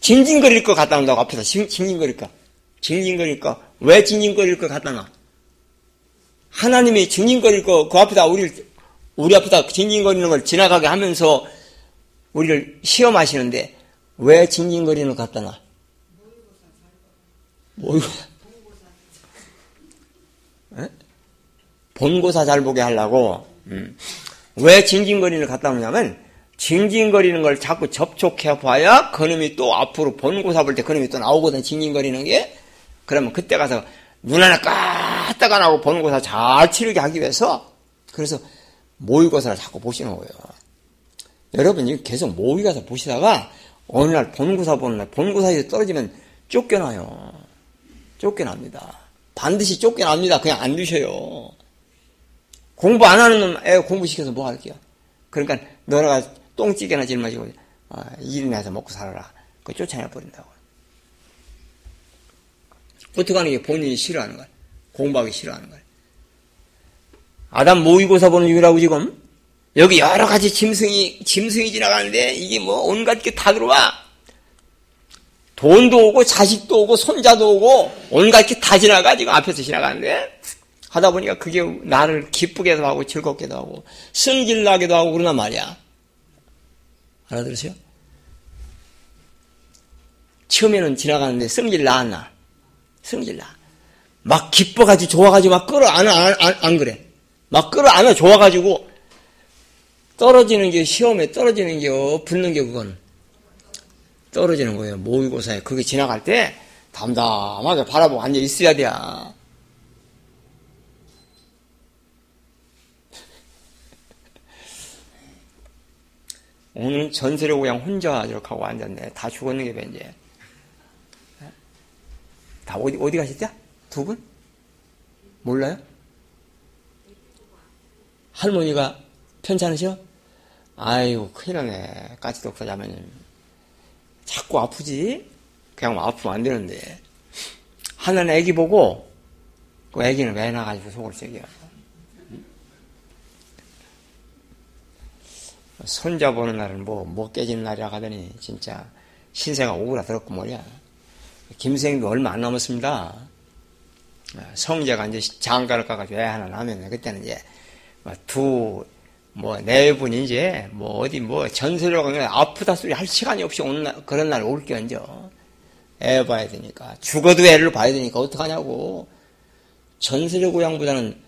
징징거릴 거 갖다 놓는다고 앞에다 징징거릴 거. 징징거릴 거. 왜 징징거릴 거 갖다 놔? 하나님이 징징거릴 거, 그 앞에다 우리 우리 앞에다 징징거리는 걸 지나가게 하면서 우리를 시험하시는데, 왜 징징거리는 걸 갖다 놔? 에? 본고사 잘 보게 하려고. 음. 왜 징징거리는 갖다 놓냐면 징징거리는 걸 자꾸 접촉해 봐야 그놈이 또 앞으로 본고사 볼 때 그놈이 또 나오거든 징징거리는 게. 그러면 그때 가서 눈 하나 까딱가 나고 본고사 잘 치르게 하기 위해서 그래서 모의고사를 자꾸 보시는 거예요. 여러분 계속 모의고사 보시다가 어느 날 본고사 보는 날 본고사에서 떨어지면 쫓겨나요. 쫓겨납니다. 반드시 쫓겨납니다. 그냥 안 두셔요. 공부 안 하는 놈, 애 공부시켜서 뭐 할게요? 그러니까 너네가 똥찌개나 짊어지고 아, 일이나 해서 먹고 살아라. 그 쫓아내 버린다고. 어떻게 하는 게 본인이 싫어하는 거야. 공부하기 싫어하는 거야. 아담 모의고사 보는 중이라고 지금 여기 여러 가지 짐승이 짐승이 지나가는데 이게 뭐 온갖 게 다 들어와. 돈도 오고 자식도 오고 손자도 오고 온갖 게 다 지나가지고 앞에서 지나가는데 하다 보니까 그게 나를 기쁘게도 하고 즐겁게도 하고 승질나게도 하고 그러단 말이야. 알아들으세요? 처음에는 지나가는데 승질 나왔나? 승질 나. 막 기뻐가지고 좋아가지고 막 끌어안아, 안, 안, 안 그래. 막 끌어안아 좋아가지고 떨어지는 게 시험에 떨어지는 게 붙는 게 그건 떨어지는 거예요. 모의고사에. 그게 지나갈 때 담담하게 바라보고 앉아 있어야 돼. 오늘은 전세를 그냥 혼자 이렇게 하고 앉았네. 다 죽었는 게 왠지. 다 어디, 어디 가셨죠? 두 분? 몰라요? 할머니가 편찮으셔? 아이고, 큰일 나네. 없어 자면 자꾸 아프지? 그냥 아프면 안 되는데. 하나는 애기 보고, 그 애기는 왜 나가지고 속을 새겨. 손자 보는 날은 뭐, 뭐 깨지는 날이라 하더니, 진짜, 신세가 오그라들었고 뭐야. 김생도 얼마 안 남았습니다. 성자가 이제 장가를 가가지고 애 하나 나면 그때는 이제 뭐 두, 뭐, 네 분이 이제 뭐 어디 뭐 전세로 가면 아프다 소리 할 시간이 없이 오는 날, 그런 날 올게 언죠. 애 봐야 되니까. 죽어도 애를 봐야 되니까 어떡하냐고. 전세료 고향보다는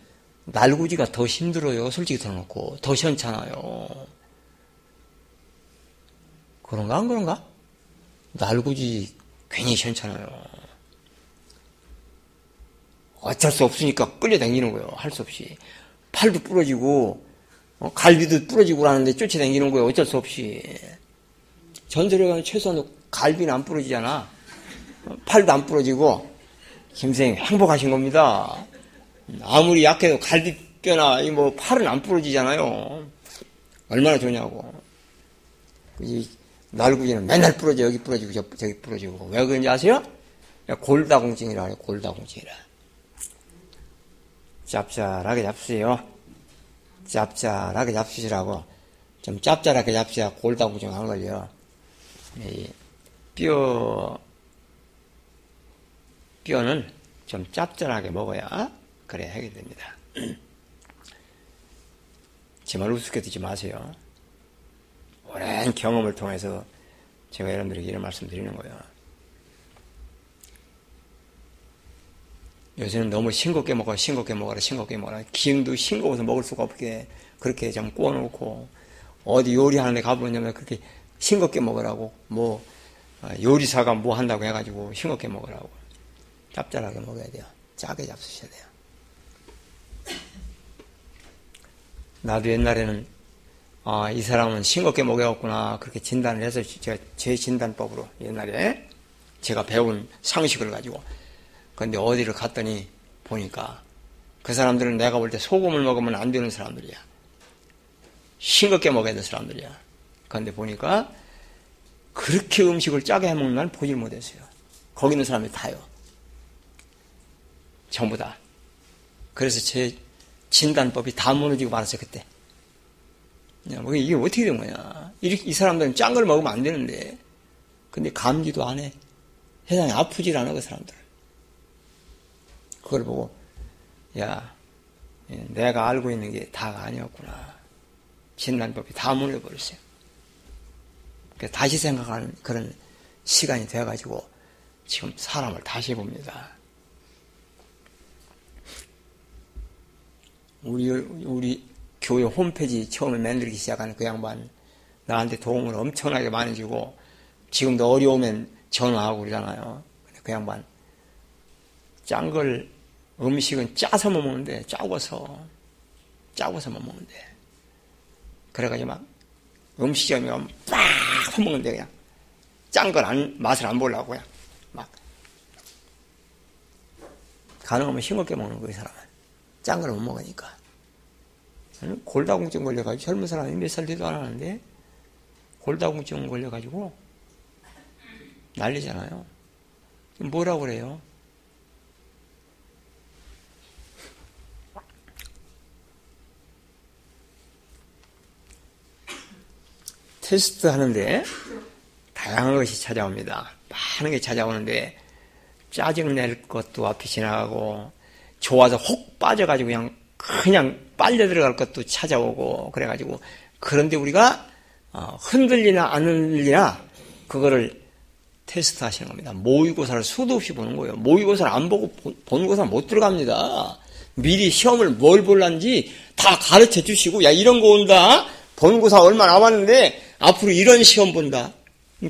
날구지가 더 힘들어요. 솔직히 들어놓고. 더 시원찮아요. 그런가 안 그런가? 날구지 괜히 시원찮아요. 어쩔 수 없으니까 끌려다니는 거예요. 할 수 없이. 팔도 부러지고 어, 갈비도 부러지고 그러는데 쫓아다니는 거예요. 어쩔 수 없이. 전설에 가면 최소한 갈비는 안 부러지잖아. 어, 팔도 안 부러지고 김생 행복하신 겁니다. 아무리 약해도 갈비뼈나 뭐 팔은 안 부러지잖아요. 얼마나 좋냐고. 이 날구지는 맨날 부러져 여기 부러지고 저기 부러지고 왜 그런지 아세요? 골다공증이라 그래요. 골다공증이라. 짭짤하게 잡수세요. 짭짤하게 잡수시라고. 좀 짭짤하게 잡수야 골다공증 안 걸려. 이 뼈, 뼈는 좀 짭짤하게 먹어야 그래 해결됩니다. (clears throat) 제 말 우습게 듣지 마세요. 오랜 경험을 통해서 제가 여러분들에게 이런 말씀 드리는 거예요. 요새는 너무 싱겁게 먹어, 싱겁게 먹어라, 싱겁게 먹어라. 기름도 싱거워서 먹을 수가 없게 그렇게 좀 구워놓고, 어디 요리하는 데 가보냐면 그렇게 싱겁게 먹으라고, 뭐, 어, 요리사가 뭐 한다고 해가지고 싱겁게 먹으라고. 짭짤하게 먹어야 돼요. 짜게 잡수셔야 돼요. 나도 옛날에는, 아, 이 사람은 싱겁게 먹여왔구나. 그렇게 진단을 해서 제가 제 진단법으로 옛날에 제가 배운 상식을 가지고 근데 어디를 갔더니 보니까 그 사람들은 내가 볼 때 소금을 먹으면 안 되는 사람들이야. 싱겁게 먹어야 되는 사람들이야. 그런데 보니까 그렇게 음식을 짜게 해먹는 날 보질 못했어요. 거기 있는 사람이 다요. 전부 다. 그래서 제 진단법이 다 무너지고 말았어요, 그때. 뭐 이게 어떻게 된 거냐. 이 사람들은 짠 걸 먹으면 안 되는데. 근데 감기도 안 해. 세상에 아프질 않아, 그 사람들. 그걸 보고 야 내가 알고 있는 게 다가 아니었구나. 진단법이 다 무너버렸어요. 다시 생각하는 그런 시간이 되어가지고 지금 사람을 다시 봅니다. 우리 우리 교회 홈페이지 처음에 만들기 시작하는 그 양반 나한테 도움을 엄청나게 많이 주고 지금도 어려우면 전화하고 그러잖아요. 그 양반 짠 걸 음식은 짜서 못 먹는데 짜고서 짜고서 못 먹는데. 그래가지고 막 가면 빡 퍼먹는데 그냥 짠 걸 안, 맛을 안 보려고 그냥 막 가능하면 싱겁게 먹는 거예요 사람은. 짠 걸 못 먹으니까 골다공증 걸려가지고 젊은 사람이 몇 살 되도 안 하는데 골다공증 걸려가지고 난리잖아요. 뭐라고 그래요? 테스트 하는데 다양한 것이 찾아옵니다. 많은 게 찾아오는데 짜증 낼 것도 앞이 지나가고 좋아서 혹 빠져가지고 그냥 그냥 빨려 들어갈 것도 찾아오고 그래가지고 그런데 우리가 어, 흔들리나 안 흔들리나 그거를 테스트 하시는 겁니다. 모의고사를 수도 없이 보는 거예요. 모의고사를 안 보고 보는 고사 못 들어갑니다. 미리 시험을 뭘 볼란지 다 가르쳐 주시고 야 이런 거 온다. 본고사 얼마 남았는데 앞으로 이런 시험 본다.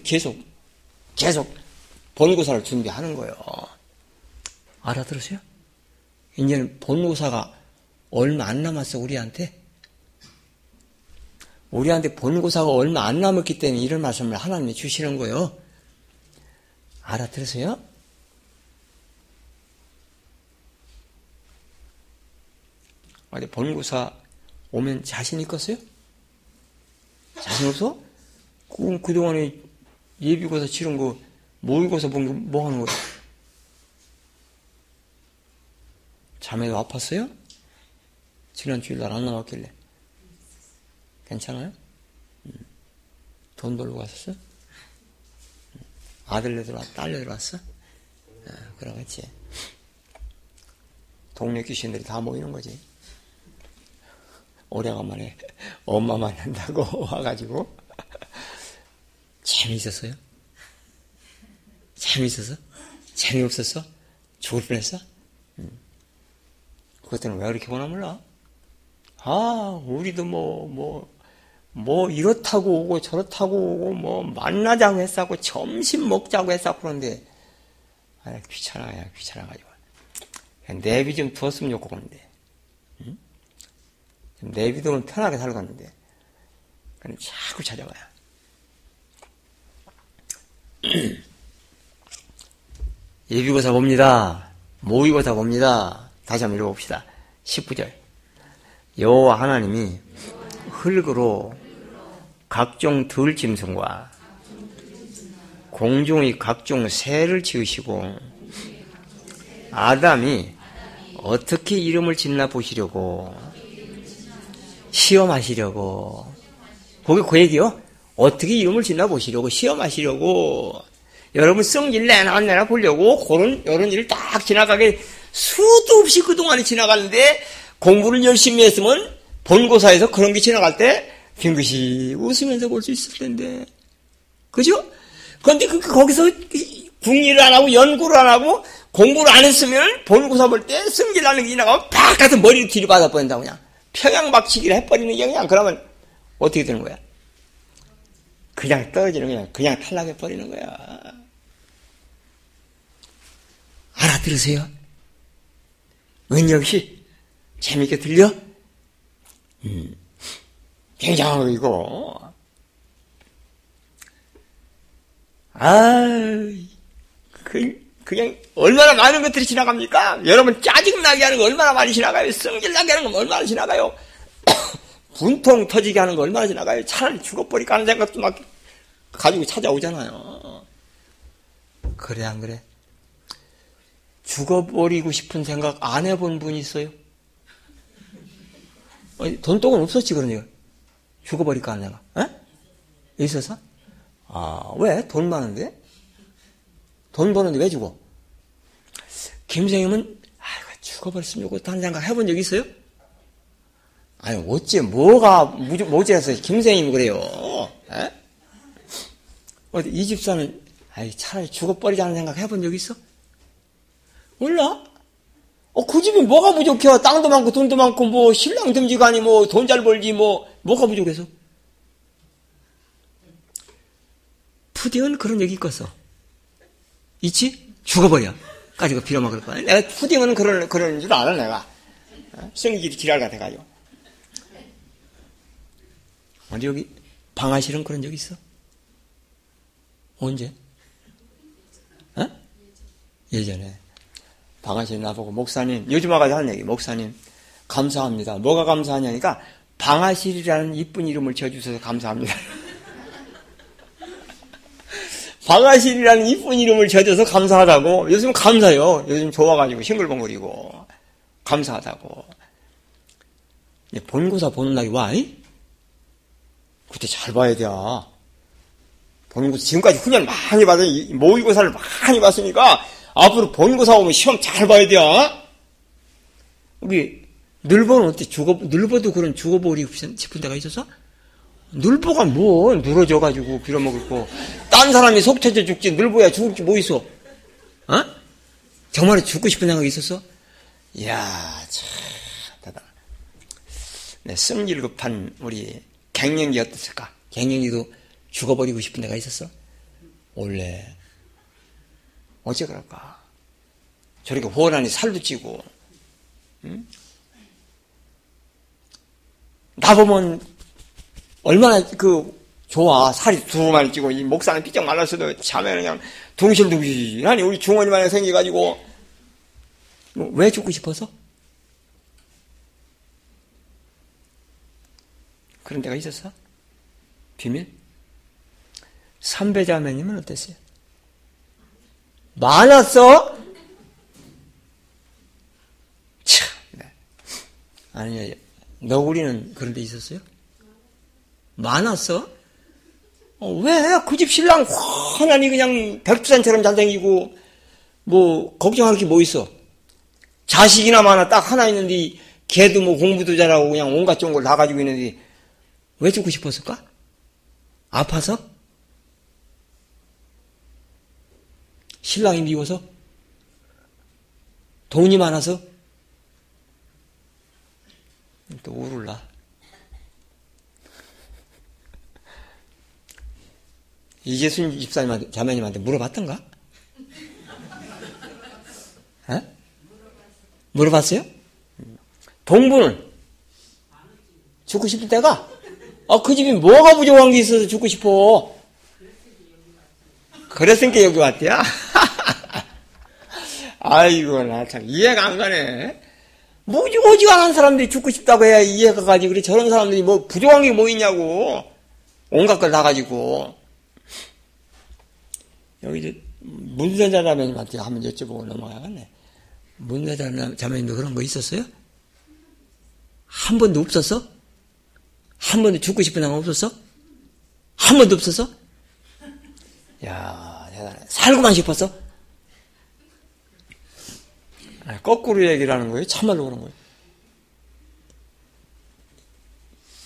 계속, 계속 본고사를 준비하는 거예요. 알아들으세요? 이제는 본고사가 얼마 안 남았어, 우리한테. 우리한테 본고사가 얼마 안 남았기 때문에 이런 말씀을 하나님이 주시는 거예요. 알아들으세요? 어디 본고사 오면 자신 있겠어요? 자신 없어? 그, 그동안에 예비고사 치른 거, 모의고사 본 거 뭐 하는 거야? 자매도 아팠어요? 지난 주일날 안 나왔길래. 괜찮아요? 음. 돈 벌고 갔었어? 음. 아들네들 왔, 딸네들 왔어? 아, 그러겠지. 동네 귀신들이 다 모이는 거지. 오래간만에 엄마 만난다고 (laughs) 와가지고 재미있었어요? 재미있었어? 재미없었어? 죽을 뻔했어? 음. 그것들은 왜 그렇게 보나 몰라? 아, 우리도 뭐, 뭐, 뭐, 이렇다고 오고 저렇다고 오고, 뭐, 만나자고 했었고, 점심 먹자고 했었고, 그런데, 아, 귀찮아요, 귀찮아가지고. 내비 좀 두었으면 좋겠는데. 응? 내비 두면 편하게 살겠는데. 그럼 자꾸 찾아가요. (clears throat) 예비고사 봅니다. 모의고사 봅니다. 다시 한번 읽어봅시다. 19절. 여호와 하나님이 흙으로 각종 들짐승과 공중의 각종 새를 지으시고 아담이 어떻게 이름을 짓나 보시려고 시험하시려고 거기 그 얘기요. 어떻게 이름을 짓나 보시려고 시험하시려고 여러분 성질 내나 안 내나 보려고 그런 이런 일을 딱 지나가게 수도 없이 그동안에 지나갔는데 공부를 열심히 했으면 본고사에서 그런 게 지나갈 때 빙긋이 웃으면서 볼 수 있을 텐데 그죠? 그런데 그, 거기서 궁리를 안 하고 연구를 안 하고 공부를 안 했으면 본고사 볼때 성질 나는 게 지나가면 팍 가서 머리를 뒤로 받아 버린다고 그냥 평양박치기를 해버리는 게 그냥 그러면 어떻게 되는 거야? 그냥 떨어지는 거야. 그냥 탈락해 버리는 거야. 알아들으세요? 은혁 씨 재밌게 들려? 음, 굉장하고 이거. 아, 그, 그냥 얼마나 많은 것들이 지나갑니까? 여러분 짜증나게 하는 거 얼마나 많이 지나가요? 성질나게 하는 거 얼마나 지나가요? (coughs) 분통 터지게 하는 거 얼마나 지나가요? 차라리 죽어버릴까 하는 생각도 막 가지고 찾아오잖아요. 그래, 안 그래? 죽어버리고 싶은 생각 안 해본 분이 있어요? 돈독은 없었지, 그러니까. 죽어버릴까, 내가. 에? 있어서? 아, 왜? 돈 많은데? 돈 버는데 왜 죽어? 김생님은, 아이고, 죽어버렸으면 좋겠다 하는 생각 해본 적 있어요? 아니, 어째, 뭐가, 모자라서 김생님이 그래요? 에? 어디, 이 집사는, 아이, 차라리 죽어버리자는 생각 해본 적 있어? 몰라? 어, 그 집이 뭐가 부족해? 땅도 많고 돈도 많고 뭐 신랑 듬지가니 뭐 돈 잘 벌지 뭐 뭐가 부족해서? 푸딩은 그런 얘기 있겠어. 있지? 죽어버려. 가지고 빌어 먹을 거야. 내가 푸딩은 그런 그런 줄 알아 내가. 어? 성질이 지랄 같아가지고. 언제 여기 방아실은 그런 적 있어? 언제? 어? 예전에. 방아실 나보고 목사님 요즘 와가지고 하는 얘기 목사님 감사합니다. 뭐가 감사하냐니까 방아실이라는 이쁜 이름을 지어주셔서 감사합니다. (laughs) 방아실이라는 이쁜 이름을 지어줘서 감사하다고 요즘 감사해요. 요즘 좋아가지고 싱글벙글이고 감사하다고 본고사 보는 날이 와 그때 잘 봐야 돼. 본고사 지금까지 훈련 많이 받은 모의고사를 많이 봤으니까 앞으로 본고사 오면 시험 잘 봐야 돼. 우리 늘보는 어때? 죽어 늘보도 그런 죽어버리고 싶은 데가 있어서? 늘보가 뭐 늘어져가지고 빌어먹을 거. 딴 사람이 속 터져 죽지 늘보야 죽을 게 뭐 있어? 어? 정말 죽고 싶은 생각이 있었어? 이야 참 대단. 네, 승질 급한 우리 갱년기 어땠을까? 갱년기도 죽어버리고 싶은 데가 있었어? 원래 어째 그럴까? 저렇게 호란이 살도 찌고, 응? 나 보면 얼마나 그 좋아. 살이 두루만 찌고, 이 목살은 삐쩍 말랐어도 자면 그냥 둥실둥실. 아니, 우리 중원이만 생겨가지고, 뭐, 왜 죽고 싶어서? 그런 데가 있었어? 비밀? 삼배자매님은 어땠어요? 많았어? 참, 네. 아니, 너구리는 그런 데 있었어요? 많았어? 어, 왜? 그 집 신랑 환하니 그냥 백두산처럼 잘생기고, 뭐, 걱정할 게 뭐 있어? 자식이나 많아 딱 하나 있는데, 걔도 뭐 공부도 잘하고 그냥 온갖 좋은 걸 다 가지고 있는데, 왜 죽고 싶었을까? 아파서? 신랑이 미워서? 돈이 많아서? 또 우울라. (laughs) 이재순 집사님한테, 자매님한테 물어봤던가? 에? 물어봤어요? 동부는? 죽고 싶을 때가? 아, 그 집이 뭐가 부족한 게 있어서 죽고 싶어? 그랬으니까 여기 왔대야? (laughs) 아이고, 나 참 이해가 안 가네. 뭐지고지간한 사람들이 죽고 싶다고 해야 이해가 가지. 그래, 저런 사람들이 뭐 부족한 게 뭐 있냐고. 온갖 걸 다 가지고. 여기 이제 문세자 자매님한테 한번 여쭤보고 넘어가겠네. 문세자 자매님도 그런 거 있었어요? 한 번도 없었어? 한 번도 죽고 싶은 생각 없었어? 한 번도 없었어? 야. 살고만 싶었어? 아니, 거꾸로 얘기를 하는 거예요? 참말로 그런 거예요?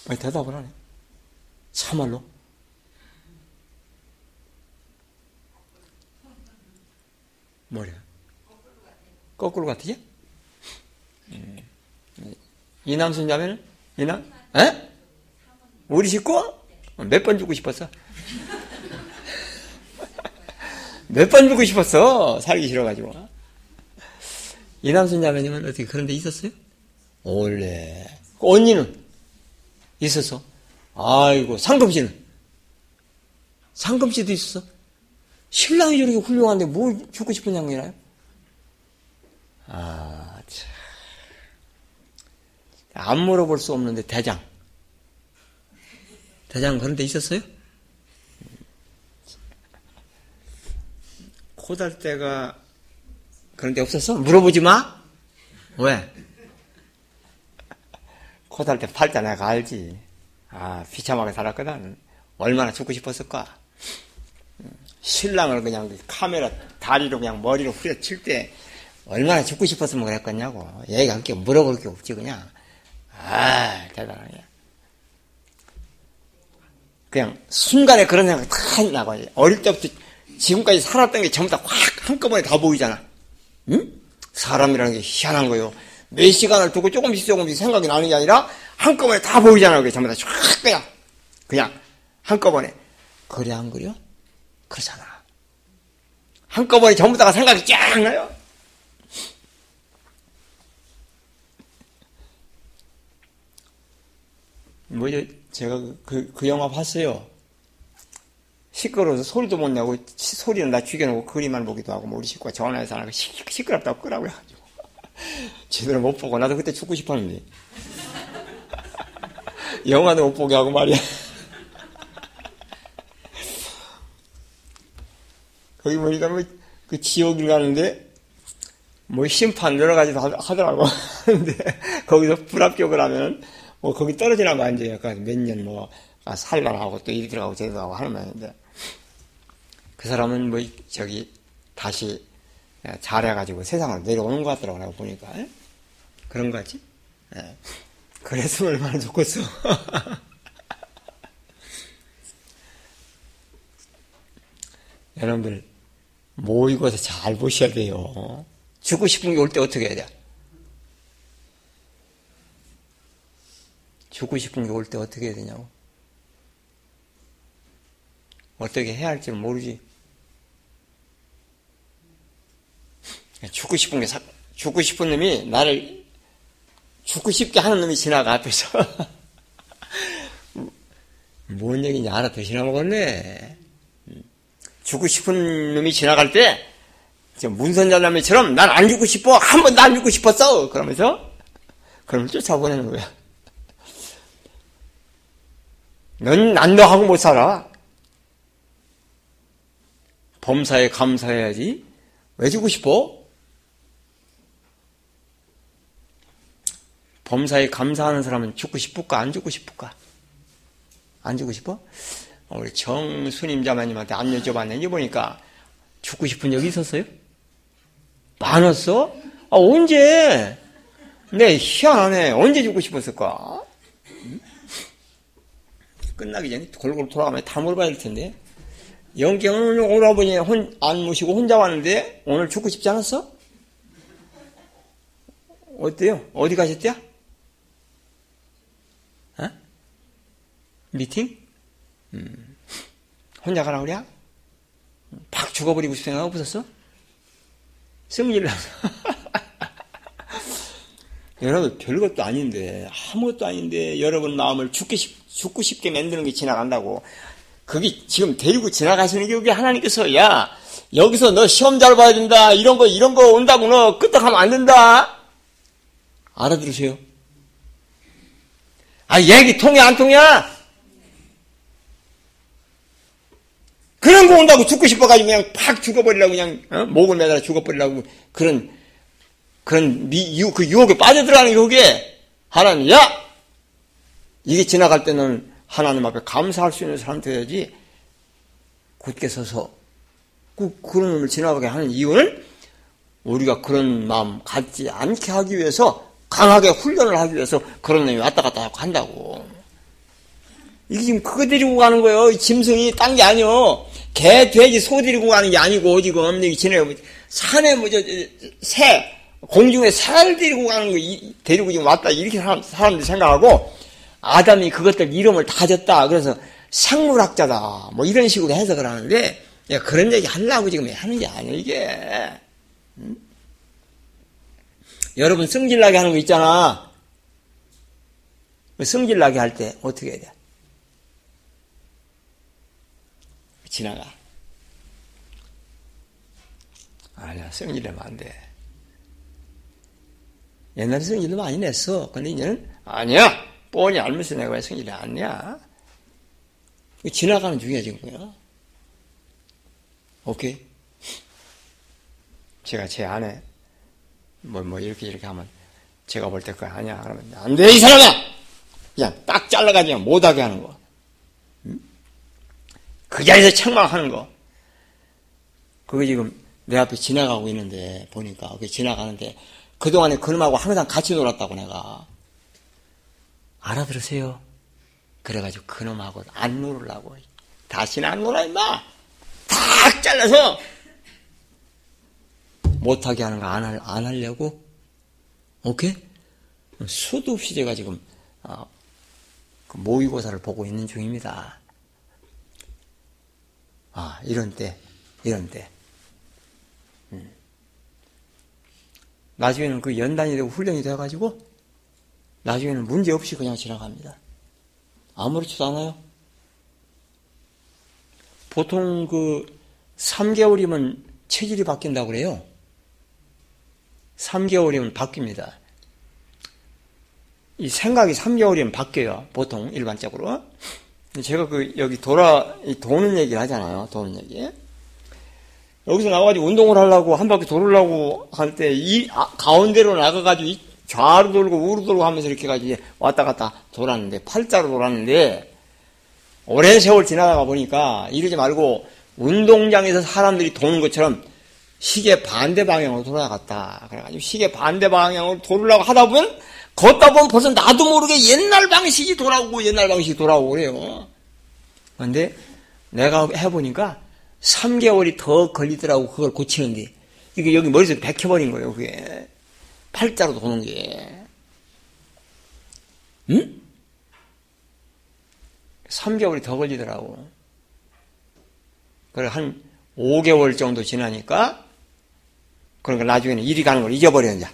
왜 대답을 하네? 참말로? 뭐래요? 거꾸로 같으지? 음. 이남순 자매는? 이남? 에? 우리 식구? 몇번 주고 싶었어? 몇번 주고 싶었어? 살기 싫어가지고. 이남순 자매님은 어떻게 그런 데 있었어요? 원래. 그 언니는? 있었어. 아이고, 상금 씨는? 상금 씨도 있었어. 신랑이 저렇게 훌륭한데 뭘 죽고 싶은 양이나요? 아, 참. 안 물어볼 수 없는데, 대장. 대장 그런 데 있었어요? 코달 때가 그런 데 없었어? 물어보지 마? 왜? 코달 때 팔자 내가 알지. 아, 비참하게 살았거든. 얼마나 죽고 싶었을까? 신랑을 그냥 카메라 다리로 그냥 머리로 후려칠 때 얼마나 죽고 싶었으면 그랬겠냐고. 얘가 그렇게 물어볼 게 없지, 그냥. 아, 대단하네. 그냥 순간에 그런 생각 다 나고 어릴 때부터 지금까지 살았던 게 전부 다 확 한꺼번에 다 보이잖아. 응? 사람이라는 게 희한한 거요. 몇 시간을 두고 조금씩 조금씩 생각이 나는 게 아니라 한꺼번에 다 보이잖아. 그게 전부 다쫙 그냥 그냥 한꺼번에 그래 안 그려? 그러잖아. 한꺼번에 전부 다가 생각이 쫙 나요. 뭐죠? 제가 그, 그 영화 봤어요. 시끄러워서 소리도 못 내고 소리는 다 죽여놓고 그림만 보기도 하고 뭐 우리 식구가 전화해서 하는 거 시끄럽다고 끄라고 해가지고. (laughs) 제대로 못 보고 나도 그때 죽고 싶었는데. (laughs) 영화도 못 보게 하고 말이야. (laughs) 거기 보니까 뭐 그 지옥을 가는데 뭐 심판 여러 가지 하더라고. 근데 거기서 불합격을 하면 뭐 거기 떨어지나고 이제 약간 몇년뭐 살만하고 또 일 들어가고 제대로 하는 모양인데 그 사람은 뭐 저기 다시 잘해가지고 세상으로 내려오는 것 같더라고 내가 보니까 에? 그런 거지 예. 그랬으면 얼마나 좋겠어 (laughs) 여러분들 모의고사 잘 보셔야 돼요 죽고 싶은 게 올 때 어떻게 해야 돼? 죽고 싶은 게 올 때 어떻게 해야 되냐고. 어떻게 해야 할지 모르지. 죽고 싶은 게, 죽고 싶은 놈이 나를 죽고 싶게 하는 놈이 지나가, 앞에서. (laughs) 뭔 얘기인지 알아듣시나 먹었네. 죽고 싶은 놈이 지나갈 때, 문선자남이처럼 난 안 죽고 싶어! 한 번도 안 죽고 싶었어! 그러면서, 그럼 쫓아보내는 거야. 넌 난도하고 못 살아. 범사에 감사해야지. 왜 죽고 싶어? 범사에 감사하는 사람은 죽고 싶을까? 안 죽고 싶을까? 안 죽고 싶어? 우리 정수님 자매님한테 안 여쭤봤는지 보니까 죽고 싶은 적이 있었어요? 많았어? 아, 언제? 네, 희한하네. 언제 죽고 싶었을까? 끝나기 전에 골골 돌아가면 다 물어봐야 될 텐데. 영경은 오라버니 혼, 안 모시고 혼자 왔는데 오늘 죽고 싶지 않았어? 어때요? 어디 가셨대요? 미팅? 음. 혼자 가라 그래? 팍 죽어버리고 싶은 생각 없었어? 승리를 (laughs) 여러분 별것도 아닌데 아무것도 아닌데 여러분 마음을 죽기 죽고 싶게 만드는 게 지나간다고 그게 지금 데리고 지나가시는 게 그게 하나님께서 야 여기서 너 시험 잘 봐야 된다 이런 거 이런 거 온다고 너 끄떡하면 안 된다 알아들으세요? 아 얘기 통해 안 통해? 그런 거 온다고 죽고 싶어가지고 그냥 팍 죽어버리려고 그냥 어? 목을 매달아 죽어버리려고 그런 그런 미, 유, 그 유혹에 빠져들어가는 게 그게 하나님 야 이게 지나갈 때는 하나님 앞에 감사할 수 있는 사람 되야지 굳게 서서 그, 그런 놈을 지나가게 하는 이유는 우리가 그런 마음 갖지 않게 하기 위해서 강하게 훈련을 하기 위해서 그런 놈이 왔다 갔다 한다고. 이게 지금 그거 데리고 가는 거예요. 짐승이 딴 게 아니요. 개, 돼지, 소 데리고 가는 게 아니고 지금 여기 지내고 뭐 산에 뭐 저 새, 공중에 새를 데리고 가는 거 데리고 지금 왔다 이렇게 사람, 사람들이 생각하고 아담이 그것들 이름을 다 줬다. 그래서 생물학자다. 뭐 이런 식으로 해석을 하는데 야, 그런 얘기 하려고 지금 하는 게 아니야 이게. 응? 여러분 성질나게 하는 거 있잖아. 성질나게 할 때 어떻게 해야 돼? 지나가. 아니야, 성질내면 안 돼. 옛날에 성질도 많이 냈어. 근데 이제는, 아니야! 뻔히 알면서 내가 왜 성질이 안 내? 지나가는 지금 뭐야. 오케이? 제가 제 아내, 뭐, 뭐, 이렇게, 이렇게 하면, 제가 볼 때 그거 아니야. 그러면, 안 돼, 이 사람아! 그냥 딱 잘라가지고 못하게 하는 거. 그 자리에서 책망하는 거. 그게 지금 내 앞에 지나가고 있는데, 보니까, 그게 지나가는데, 그동안에 그놈하고 항상 같이 놀았다고 내가. 알아들으세요. 그래가지고 그놈하고 안 놀으려고. 다시는 안 놀아, 임마! 탁 잘라서! 못하게 하는 거안안 하려고? 오케이? 수도 없이 제가 지금, 어, 그 모의고사를 보고 있는 중입니다. 아, 이런 때, 이런 때. 음. 나중에는 그 연단이 되고 훈련이 돼가지고, 나중에는 문제 없이 그냥 지나갑니다. 아무렇지도 않아요. 보통 그 3개월이면 체질이 바뀐다고 그래요. 3개월이면 바뀝니다. 이 생각이 3개월이면 바뀌어요. 보통 일반적으로. 제가 그 여기 돌아 도는 얘기를 하잖아요. 도는 얘기. 여기서 나와가지고 운동을 하려고 한 바퀴 돌으려고 할 때 이 가운데로 나가가지고 좌로 돌고 우로 돌고 하면서 이렇게 가지고 왔다 갔다 돌았는데 팔자로 돌았는데 오랜 세월 지나다가 보니까 이러지 말고 운동장에서 사람들이 도는 것처럼 시계 반대 방향으로 돌아갔다. 그래가지고 시계 반대 방향으로 돌으려고 하다 보면 걷다 보면 벌써 나도 모르게 옛날 방식이 돌아오고 옛날 방식이 돌아오고 그래요. 근데 내가 해보니까 3개월이 더 걸리더라고 그걸 고치는데 이게 여기 머릿속에 백혀버린 거예요 그게. 팔자로 도는 게. 응? 3개월이 더 걸리더라고. 그래 한 5개월 정도 지나니까 그러니까 나중에는 이리 가는 걸 잊어버렸냐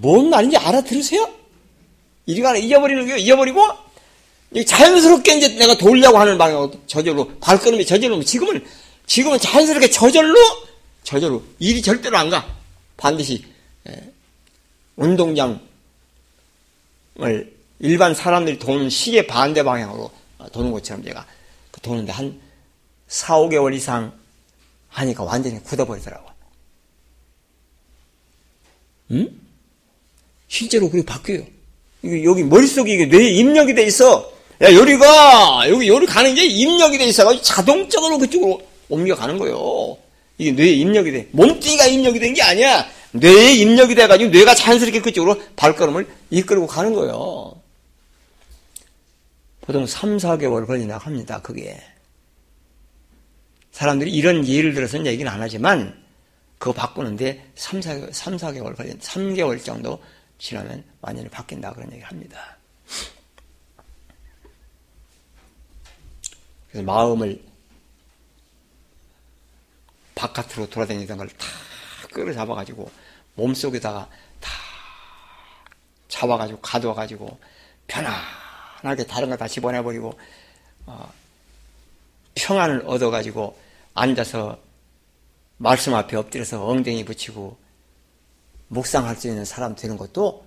뭔 말인지 알아들으세요? 이리 가는 잊어버리는 게 잊어버리고 자연스럽게 이제 내가 돌려고 하는 방향으로 저절로 발걸음이 저절로 지금은 지금은 자연스럽게 저절로 저절로 일이 절대로 안 가. 반드시 예, 운동장을 일반 사람들이 도는 시계 반대 방향으로 도는 것처럼 제가 그 도는데 한 4, 5개월 이상 하니까 완전히 굳어버리더라고. 응? 실제로 그게 바뀌어요. 여기 머릿속에 이게 뇌에 입력이 돼 있어. 야, 요리가, 여기 요리 가는 게 입력이 돼 있어가지고 자동적으로 그쪽으로 옮겨가는 거예요. 이게 뇌에 입력이 돼. 몸뚱이가 입력이 된 게 아니야. 뇌에 입력이 돼가지고 뇌가 자연스럽게 그쪽으로 발걸음을 이끌고 가는 거예요. 보통 3, 4개월 걸린다고 합니다, 그게. 사람들이 이런 예를 들어서는 얘기는 안 하지만, 그거 바꾸는데 3, 4개월, 3, 4개월 걸린, 3개월 정도 지나면 완전히 바뀐다, 그런 얘기를 합니다. 그래서 마음을 바깥으로 돌아다니던 걸 다 끌어잡아가지고 몸속에다가 다 잡아가지고 가둬가지고 편안하게 다른 거 다 집어내버리고 어, 평안을 얻어가지고 앉아서 말씀 앞에 엎드려서 엉덩이 붙이고 묵상할 수 있는 사람 되는 것도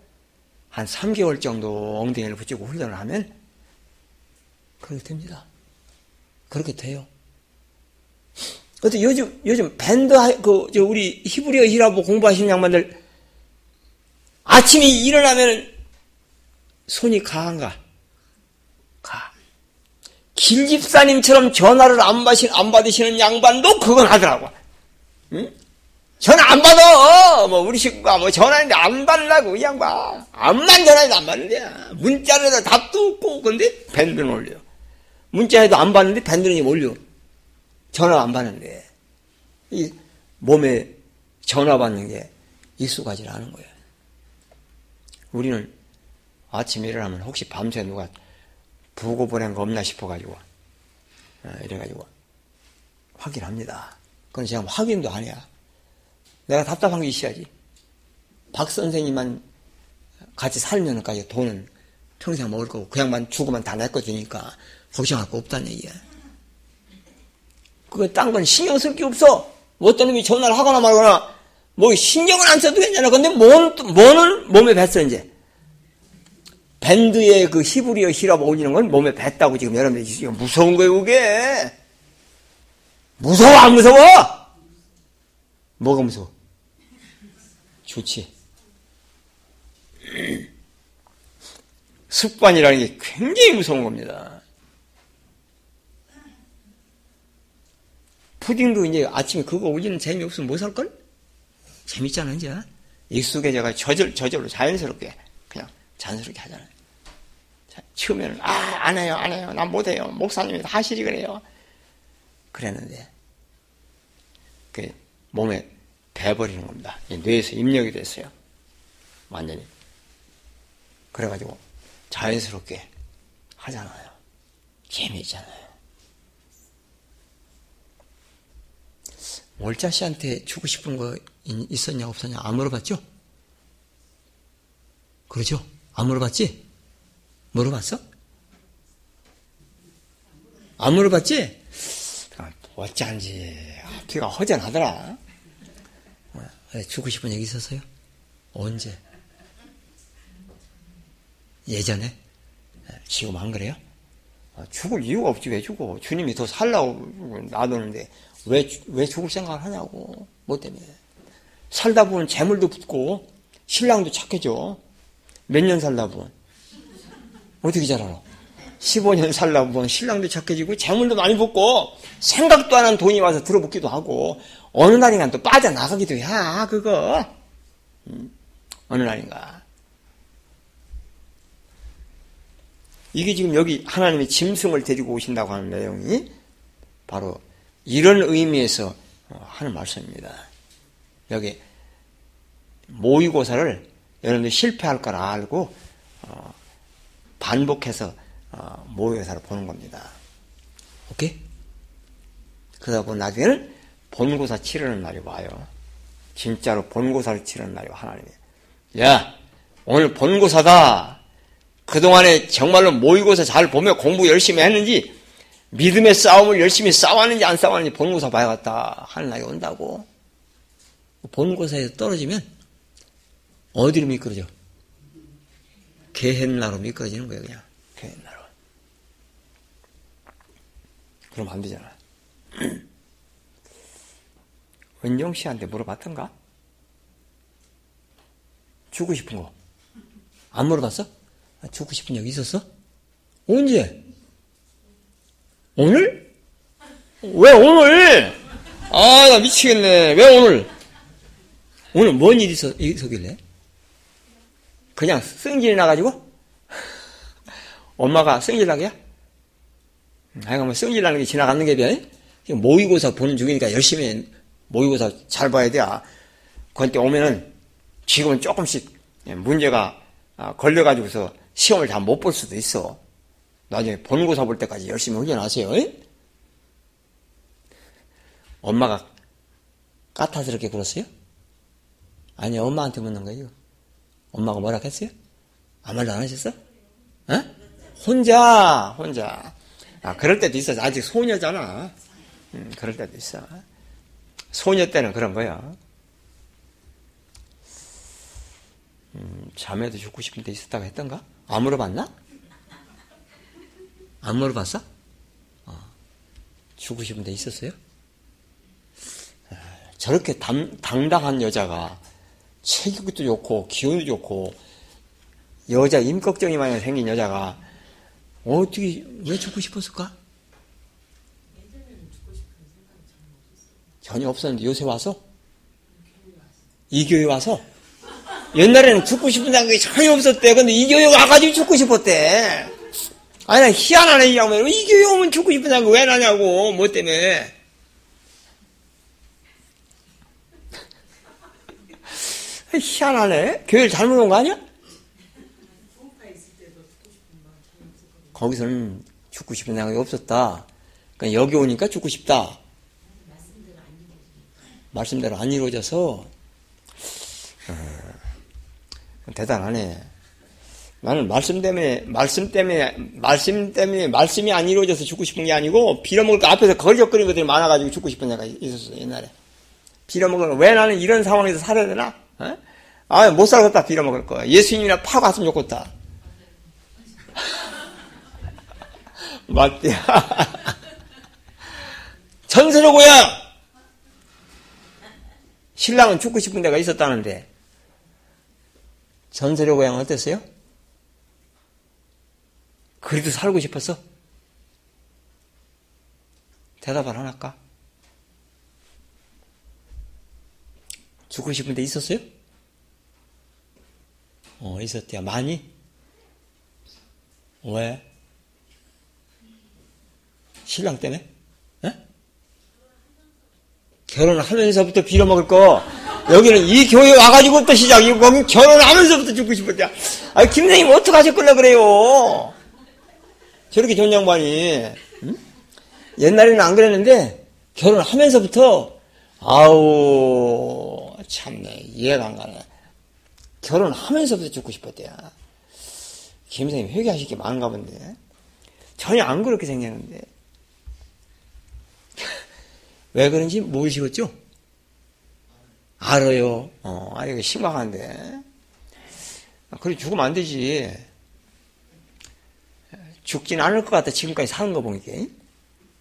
한 3개월 정도 엉덩이를 붙이고 훈련을 하면 그렇게 됩니다. 그렇게 돼요. 그래서 요즘, 요즘 밴드, 그, 저, 우리 히브리어 히라보 공부하시는 양반들 아침에 일어나면 손이 가한가? 가. 길집사님처럼 전화를 안 받으시는 양반도 그건 하더라고. 응? 전화 안 받아! 뭐, 우리 식구가 뭐 전화했는데 안 받으려고, 이 양반. 암만 전화해도 안 받는데야. 문자로 답도 없고, 근데 밴드는 올려. 문자에도 안 받는데 밴드는 올려. 전화 안 받는데. 이 몸에 전화 받는 게 익숙하지 않은 거예요. 우리는 아침에 일어나면 혹시 밤새 누가 부고 보낸 거 없나 싶어가지고, 어, 이래가지고 확인합니다. 그건 제가 확인도 안 해야. 내가 답답한 게 있어야지. 박 선생님만 같이 살면까지 돈은 평생 먹을 거고, 그 양반 죽으면 다내 거 주니까 걱정할 거 없다는 얘기야. 그거 딴 건 신경 쓸 게 없어. 뭐 어떤 놈이 전화를 하거나 말거나, 뭐 신경을 안 써도 괜찮아. 근데 뭔, 뭐는 몸에 뱄어, 이제. 밴드의 그 히브리어 히라고 올리는 건 몸에 뱄다고 지금 여러분들이 지금 무서운 거예요, 그게. 무서워, 안 무서워? 뭐가 무서워? 좋지. 습관이라는 게 굉장히 무서운 겁니다. 푸딩도 이제 아침에 그거 올리는 재미없으면 못 살걸? 재밌잖아, 이제. 익숙해져가 저절, 저절로 자연스럽게, 그냥 자연스럽게 하잖아요. 처음에는, 아, 안 해요, 안 해요. 난 못해요. 목사님이 하시지 그래요. 그랬는데, 그 몸에 배버리는 겁니다. 뇌에서 입력이 됐어요. 완전히. 그래가지고 자연스럽게 하잖아요. 재미있잖아요. 월자 씨한테 주고 싶은 거 있었냐 없었냐 안 물어봤죠? 그러죠? 안 물어봤지? 물어봤어? 안 물어봤지? 어쩐지 앞뒤가 허전하더라. 어, 주고 싶은 얘기 있었어요? 언제? 예전에? 지금 안 그래요? 아, 죽을 이유가 없지 왜 죽어? 주님이 더 살라고 놔두는데 왜, 왜 죽을 생각을 하냐고. 뭐 때문에. 살다 보면 재물도 붙고, 신랑도 착해져. 몇 년 살다 보면. 어떻게 잘 알아? 15년 살다 보면 신랑도 착해지고, 재물도 많이 붙고, 생각도 안 한 돈이 와서 들어붙기도 하고, 어느 날인가 또 빠져나가기도 해, 그거. 음, 어느 날인가. 이게 지금 여기 하나님이 짐승을 데리고 오신다고 하는 내용이 바로 이런 의미에서 어, 하는 말씀입니다. 여기 모의고사를 여러분들 실패할 걸 알고 어, 반복해서 어, 모의고사를 보는 겁니다. 오케이? 그러다 보면 나중에는 본고사 치르는 날이 와요. 진짜로 본고사를 치르는 날이 와, 하나님이. 야, 오늘 본고사다. 그동안에 정말로 모의고사 잘 보며 공부 열심히 했는지 믿음의 싸움을 열심히 싸웠는지 안 싸웠는지 본고사 봐야겠다 하는 날이 온다고. 본고사에서 떨어지면 어디로 미끄러져? 개헨나로 미끄러지는 거예요, 그냥. 개헨나로. 그럼 안 되잖아. (clears throat) 은정 씨한테 물어봤던가? 주고 싶은 거. 안 물어봤어? 아, 주고 싶은 적 있었어? 언제? 오늘? 왜 오늘? 아, 나 미치겠네. 왜 오늘? 오늘 뭔 일이 있어, 있었길래? 그냥 승질 나가지고? 엄마가 승질 나게야? 아이고, 뭐 승질 나는 게 지나가는 게 돼? 모의고사 보는 중이니까 열심히 모의고사 잘 봐야 돼. 그때 오면은 지금은 조금씩 문제가 아, 걸려가지고서 시험을 다 못 볼 수도 있어. 나중에 본고사 볼 때까지 열심히 훈련하세요. 에? 엄마가 까탈스럽게 굴었어요? 아니, 엄마한테 묻는 거예요. 엄마가 뭐라 했어요? 아무 말도 안 하셨어? 어? 혼자, 혼자. 아, 그럴 때도 있어. 아직 소녀잖아. 음, 그럴 때도 있어. 소녀 때는 그런 거야. 음, 자매도 죽고 싶은 데 있었다고 했던가? 안 물어봤나? 안 물어봤어? 어, 죽고 싶은 데 있었어요? 아, 저렇게 담, 당당한 여자가 체격도 좋고 기운도 좋고 여자 임꺽정이 많이 생긴 여자가 어떻게 왜 죽고 싶었을까? 전혀 없었는데 요새 와서 이 교회 와서 옛날에는 죽고 싶은 생각이 전혀 없었대. 근데 이 교회 와가지고 죽고 싶었대. 아니, 나 희한하네, 이 양반. 이 교회 오면 죽고 싶은 생각 왜 나냐고, 뭐 때문에. 희한하네. 교회를 잘못 온 거 아니야? 거기서는 죽고 싶은 생각이 없었다. 그러니까 여기 오니까 죽고 싶다. 말씀대로 안 이루어져서 어, 대단하네. 나는 말씀 때문에 말씀 때문에 말씀 때문에 말씀이 안 이루어져서 죽고 싶은 게 아니고 빌어먹을 거 앞에서 거리적거리는 것들이 많아가지고 죽고 싶은 데가 있었어 옛날에. 빌어먹을 왜 나는 이런 상황에서 살아야 되나? 어? 아못 살겠다 빌어먹을 거. 예수님이나 파고 왔으면 좋겠다. (laughs) 맞대야. (laughs) 전세로 고향. 신랑은 죽고 싶은 데가 있었다는데 전세로 고향 어땠어요? 그래도 살고 싶었어? 대답을 안 할까? 죽고 싶은 데 있었어요? 어, 있었대요. 많이? 왜? 신랑 때문에? 에? 결혼하면서부터 빌어먹을 거. 여기는 이 교회 와가지고 또 시작이고, 결혼하면서부터 죽고 싶었대. 아, 김생님 어떡하셨길래 그래요? 저렇게 좋은 양반이. 응? 옛날에는 안 그랬는데, 결혼하면서부터, 아우, 참네, 이해가 안 가네. 결혼하면서부터 죽고 싶었대요. 김생님 회개하실 게 많은가 본데. 전혀 안 그렇게 생겼는데. 왜 그런지 모르시겠죠? 알아요. 어, 아, 이거 심각한데. 아, 그래, 죽으면 안 되지. 죽진 않을 것 같다. 지금까지 사는 거 보니까.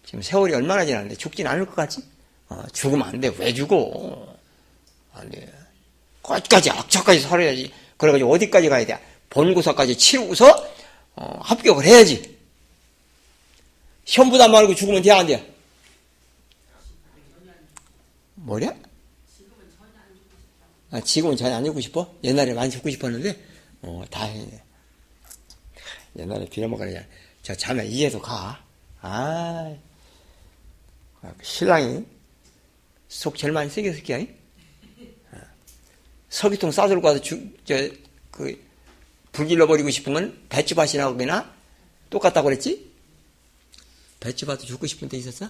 지금 세월이 얼마나 지났는데 죽진 않을 것 같지? 어, 죽으면 안 돼. 왜 죽어? 안 돼. 끝까지 악착까지 살아야지. 그래가지고 어디까지 가야 돼? 본고사까지 치르고서 어, 합격을 해야지. 시험보다 말고 죽으면 돼, 안 돼? 뭐냐? 아, 지금은 전혀 안 죽고 싶어? 옛날에 많이 죽고 싶었는데, 어, 다행이네. 옛날에 빌어먹으려, 저 자매 이해도 가. 아, 신랑이 속 제일 많이 쓰겠을 게야. 서기통 싸들고 가서 주, 저, 그, 불길러 버리고 싶은 건 배추밭이나 거기나 똑같다고 그랬지? 배추밭도 죽고 싶은 데 있었어?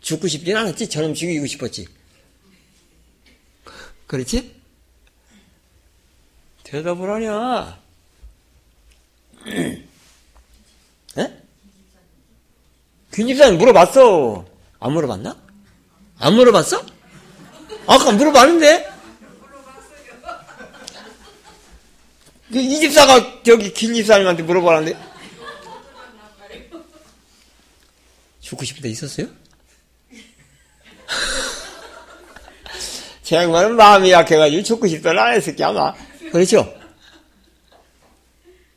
죽고 싶진 않았지? 저놈 죽이고 싶었지? 그렇지? 대답을 하냐? 예? 김집사님 물어봤어. 안 물어봤나? 안 물어봤어? 아까 물어봤는데? 그이 집사가 저기 김 집사님한테 물어보라는데 죽고 싶은 데 있었어요? (laughs) 제 양반은 마음이 약해가지고 죽고 싶다는 안 했을 게 아마 그렇죠?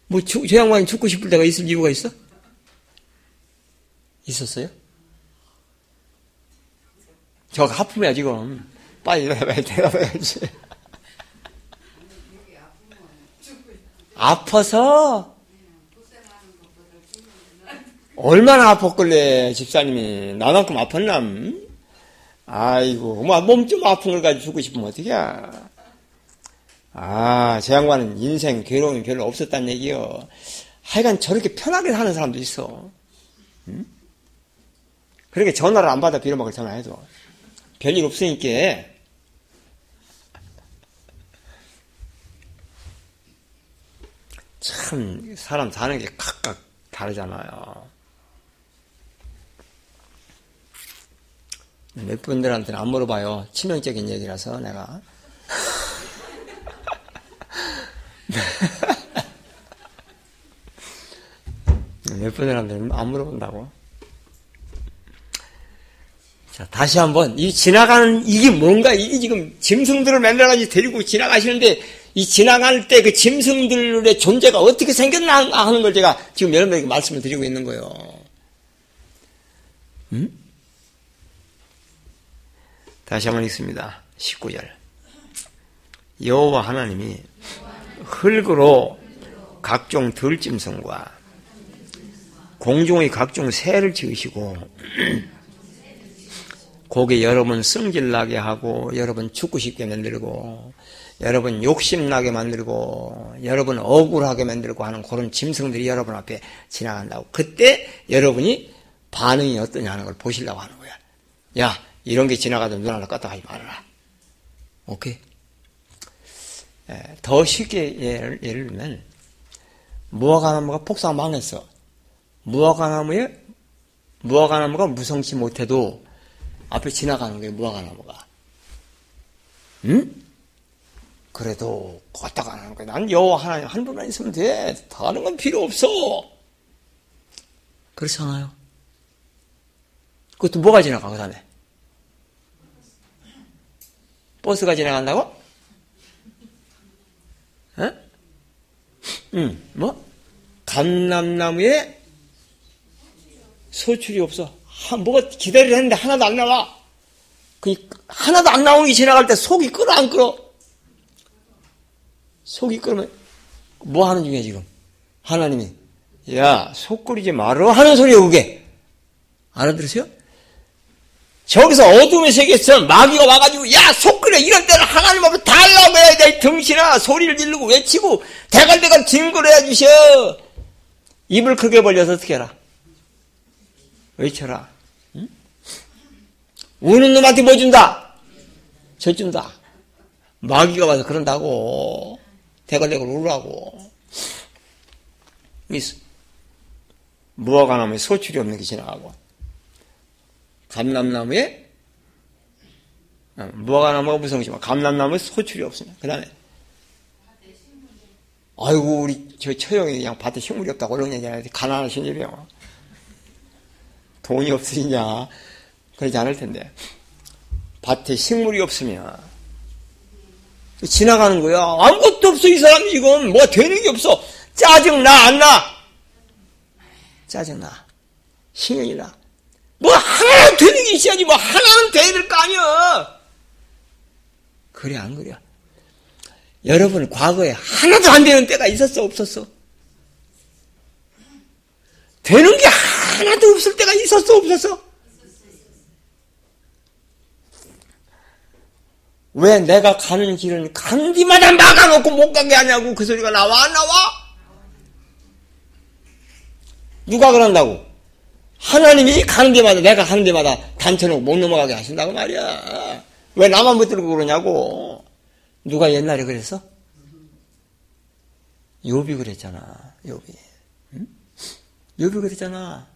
뭐, 저, 저 양반이 죽고 싶을 때가 있을 이유가 있어? 있었어요? 저가 하품이야, 지금. 빨리 대답해야지. 아파서? 얼마나 아팠길래, 집사님이. 나만큼 아팠나? 아이고, 뭐, 몸좀 아픈 걸 가지고 죽고 싶으면 어떡해. 아, 제 양반은 인생 괴로움이 별로 없었단 얘기요. 하여간 저렇게 편하게 사는 사람도 있어. 응? 그렇게 전화를 안 받아 빌어먹을 전화해도. 별일 없으니까. 참, 사람 사는 게 각각 다르잖아요. 몇 분들한테는 안 물어봐요. 치명적인 얘기라서 내가. (laughs) 몇 분들한테는 안 물어본다고. 자, 다시 한번, 이 지나가는, 이게 뭔가, 이게 지금 짐승들을 만들어가지고 데리고 지나가시는데, 이 지나갈 때 그 짐승들의 존재가 어떻게 생겼나 하는 걸 제가 지금 여러분에게 말씀을 드리고 있는 거예요. 음? 다시 한번 읽습니다. 19절. 여호와 하나님이 흙으로 각종 들짐승과 공중의 각종 새를 지으시고 (clears throat) 고개 여러분 승질나게 하고 여러분 죽고 싶게 만들고 여러분 욕심나게 만들고 여러분 억울하게 만들고 하는 그런 짐승들이 여러분 앞에 지나간다고 그때 여러분이 반응이 어떠냐 하는 걸 보시려고 하는 거야 야 이런 게 지나가도 눈 하나 껐다 하지 말아라 오케이 더 쉽게 예를, 예를 들면 무화과나무가 폭삭 망했어 무화과나무에 무화과나무가 무성치 못해도 앞에 지나가는 거예요 무화과나무가 응? 그래도 걷다 가는 거야. 난 여호와 하나님 한 분만 있으면 돼. 다른 건 필요 없어. 그렇잖아요. 그것도 뭐가 지나가, 그 다음에? 버스가 지나간다고? 어? 응, 뭐? 감남나무에 소출이 없어. 하, 뭐가 기다리려 했는데 하나도 안 나와. 그, 하나도 안 나오는 게 지나갈 때 속이 끓어, 안 끓어? 속이 끓으면 뭐 하는 중이야 지금? 하나님이 야 속 끓이지 말어 하는 소리야 그게 알아들으세요? 저기서 어둠의 세계에서 마귀가 와가지고 야속 끓여 이럴 때는 하나님 앞에 달라고 해야 돼. 등신아 소리를 지르고 외치고 대갈대갈 징그러야 주셔. 입을 크게 벌려서 어떻게 해라? 외쳐라. 응? 우는 놈한테 뭐 준다? 저 준다. 마귀가 와서 그런다고. 대걸대걸 울라고. 무화과 나무에 소출이 없는 게 지나가고 감남나무에 어, 무화과 나무가 무성지만 감남나무에 소출이 없으면 그 다음에 아이고 우리 저 처형이 그냥 밭에 식물이 없다고 그런 얘기하는데 가난하신 일이요 돈이 없으시냐 그러지 않을 텐데 밭에 식물이 없으면 지나가는 거야. 아무것도 없어, 이 사람 지금. 뭐가 되는 게 없어. 짜증 나, 안 나? 짜증 나. 신경이 나. 뭐 하나는 되는 게 있어야지. 뭐 하나는 돼야 될 거 아니야. 그래, 안 그래? 여러분, 과거에 하나도 안 되는 때가 있었어, 없었어? 되는 게 하나도 없을 때가 있었어, 없었어? 왜 내가 가는 길은 간디마다 막아놓고 못 가게 하냐고 그 소리가 나와 안 나와? 누가 그런다고? 하나님이 가는 데마다 내가 가는 데마다 단체로 못 넘어가게 하신다고 말이야. 왜 나만 붙들고 그러냐고. 누가 옛날에 그랬어? 요비 그랬잖아. 요비. 여비 그랬잖아.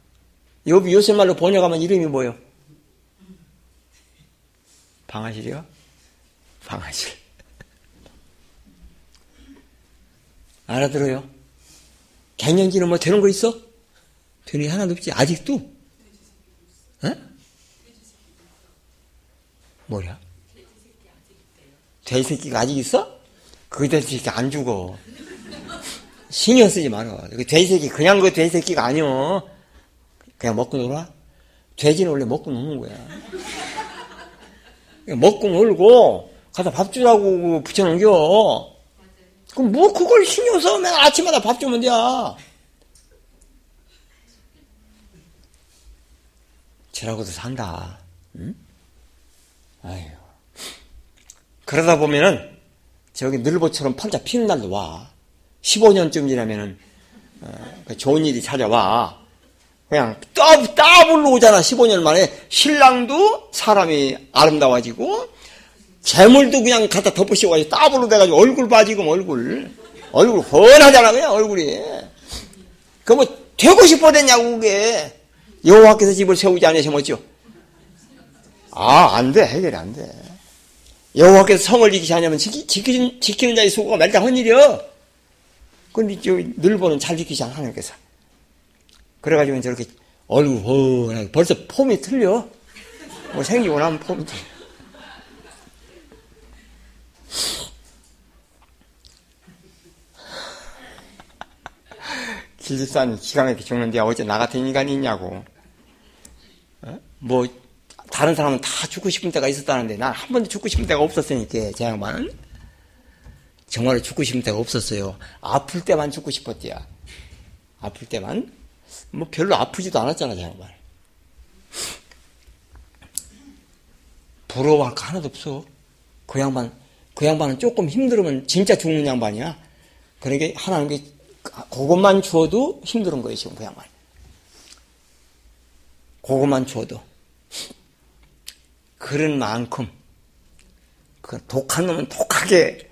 여비 요새 말로 번역하면 이름이 뭐요? 방아실이요? 방아실. (laughs) 알아들어요? 갱년기는 뭐 되는 거 있어? 게 하나도 없지. 아직도? 에? 뭐야? 돼지 새끼가 아직 있어? 그 돼지 새끼 안 죽어. 신경 쓰지 마라. 그 돼지 새끼, 그냥 그 돼지 새끼가 아니여. 그냥 먹고 놀아? 돼지는 원래 먹고 노는 거야. 먹고 놀고, 가서 밥 주라고 붙여넘겨. 그럼 뭐 그걸 신경 써? 맨날 아침마다 밥 주면 돼. 저라고도 산다. 응? 아유. 그러다 보면은 저기 늘보처럼 팔자 피는 날도 와. 15년쯤 지나면은 어, 그 좋은 일이 찾아와. 그냥 따, 따블로 오잖아. 15년 만에 신랑도 사람이 아름다워지고 재물도 그냥 갖다 덮으시고 따블로 돼가지고 얼굴 빠지고 얼굴 얼굴 훤하잖아 그냥 얼굴이. 그 뭐 되고 싶어 됐냐고 그게. 여호와께서 집을 세우지 어찌요? 아, 안 돼. 해결이 안 돼. 여호와께서 성을 지키지 않으면 지키, 지키는, 지키는 자의 수고가 말다 헌일이여. 근데 저 늘보는 잘 지키지 않아, 하나님께서. 그래가지고 저렇게 얼굴 훤하게 벌써 폼이 틀려. 뭐 생기고 나면 폼이 틀려. 길집사는 기가 막히게 죽는데 어째 나 같은 인간이 있냐고. 어? 뭐 다른 사람은 다 죽고 싶은 때가 있었다는데 난 한 번도 죽고 싶은 때가 없었으니까 제 양반은 정말로 죽고 싶은 때가 없었어요. 아플 때만 죽고 싶었대요. 아플 때만 뭐 별로 아프지도 않았잖아 제 양반. 부러워할 거 하나도 없어. 그 양반 그 양반은 조금 힘들으면 진짜 죽는 양반이야. 그러니까 하나님께 그것만 주어도 힘든 거예요 지금 그 양반. 그것만 주어도. 그런 만큼 그 독한 놈은 독하게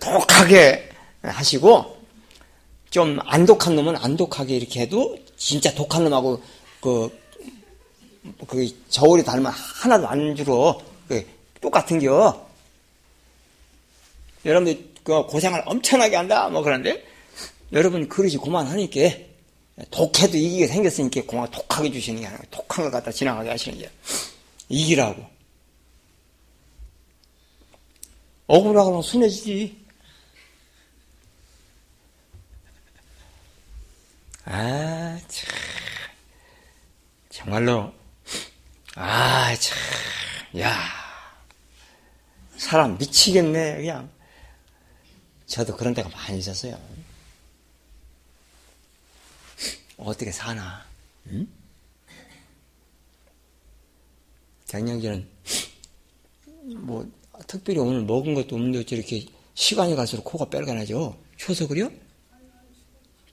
독하게 하시고 좀 안 독한 놈은 안 독하게 이렇게 해도 진짜 독한 놈하고 그, 그 저울이 닮으면 하나도 안 줄어 그 똑같은 겨 여러분들 그 고생을 엄청나게 한다 뭐 그런데 여러분 그릇이 그만하니까 독해도 이기게 생겼으니까 공화 독하게 주시는 게 아니라 독한 걸 갖다 지나가게 하시는 게 이기라고. 억울하고 순해지지. 아, 참. 정말로, 아, 참. 야. 사람 미치겠네, 그냥. 저도 그런 데가 많이 있었어요. 어떻게 사나? 응? 갱년기는 뭐 특별히 오늘 먹은 것도 없는데 어찌 이렇게 시간이 갈수록 코가 빨간하죠? 추워서 그래요?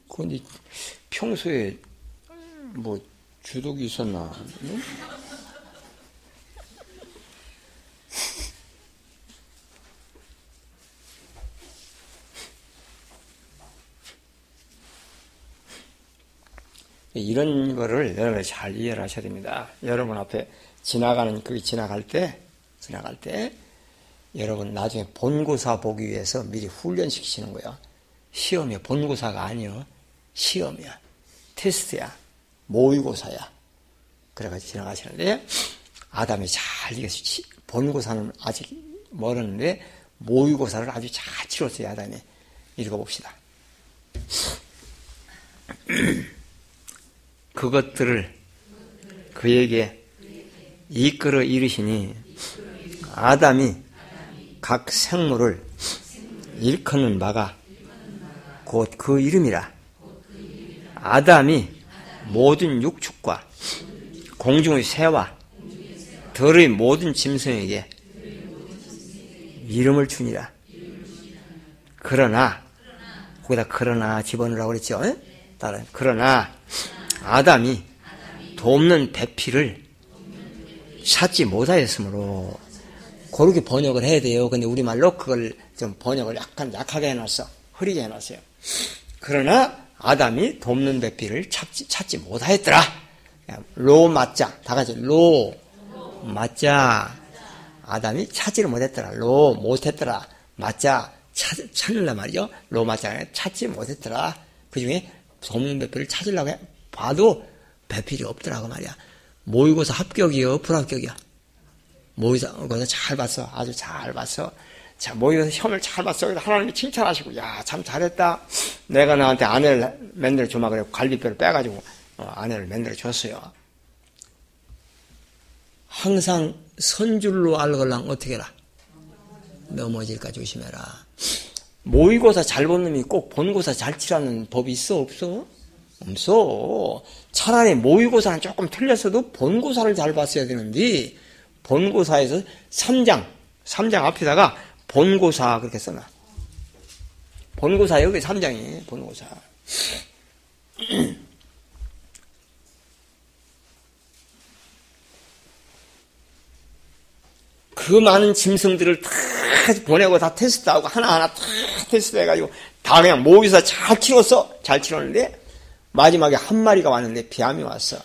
그런데 평소에 뭐 주독이 있었나? 응? 이런 거를 여러분 잘 이해를 하셔야 됩니다. 여러분 앞에 지나가는 그 지나갈 때 지나갈 때 여러분 나중에 본고사 보기 위해서 미리 훈련시키시는 거예요. 시험이야. 본고사가 아니요. 시험이야. 테스트야. 모의고사야. 그래가지고 지나가시는데 아담이 잘 이겼어. 본고사는 아직 멀었는데 모의고사를 아주 잘 치렀어요. 아담이. 읽어봅시다. (clears throat) 그것들을 그에게 이끌어 이르시니 아담이 각 생물을 일컫는 바가 곧 그 이름이라. 아담이 모든 육축과 공중의 새와 들의 모든 짐승에게 이름을 주니라. 그러나 거기다 그러나 집어넣으라고 그랬죠. 따라 그러나 아담이 돕는 배필을 찾지 못하였으므로 그렇게 번역을 해야 돼요. 근데 우리말로 그걸 좀 번역을 약간 약하게 해놨어. 흐리게 해놨어요. 그러나 아담이 돕는 배필을 찾지, 찾지 못하였더라. 로 맞자. 다 같이 로 맞자. 아담이 찾지를 못했더라. 로 못했더라. 맞자. 찾, 찾는단 말이죠. 로 맞자. 찾지 못했더라. 그 중에 돕는 배필을 찾으려고 해. 봐도 배필이 없더라고 말이야. 모의고사 합격이요? 불합격이야? 모의고사 잘 봤어. 아주 잘 봤어. 자, 모의고사 시험을 잘 봤어. 그래서 하나님이 칭찬하시고, 야, 참 잘했다. 내가 나한테 아내를 만들어 주마. 그래. 갈비뼈를 빼가지고, 어, 아내를 만들어 줬어요. 항상 선줄로 알걸랑 어떻게 해라? 넘어질까 조심해라. 모의고사 잘 본 놈이 꼭 본고사 잘 치라는 법이 있어? 없어? 없어. 차라리 모의고사는 조금 틀렸어도 본고사를 잘 봤어야 되는데, 본고사에서 3장, 3장 앞에다가 본고사 그렇게 써놔. 본고사 여기 3장이 본고사. (clears throat) 그 많은 짐승들을 다 보내고 다 테스트하고 하나하나 다 테스트해가지고 다 그냥 모의사 잘 치렀어. 잘 치렀는데 마지막에 한 마리가 왔는데 비암이 왔어.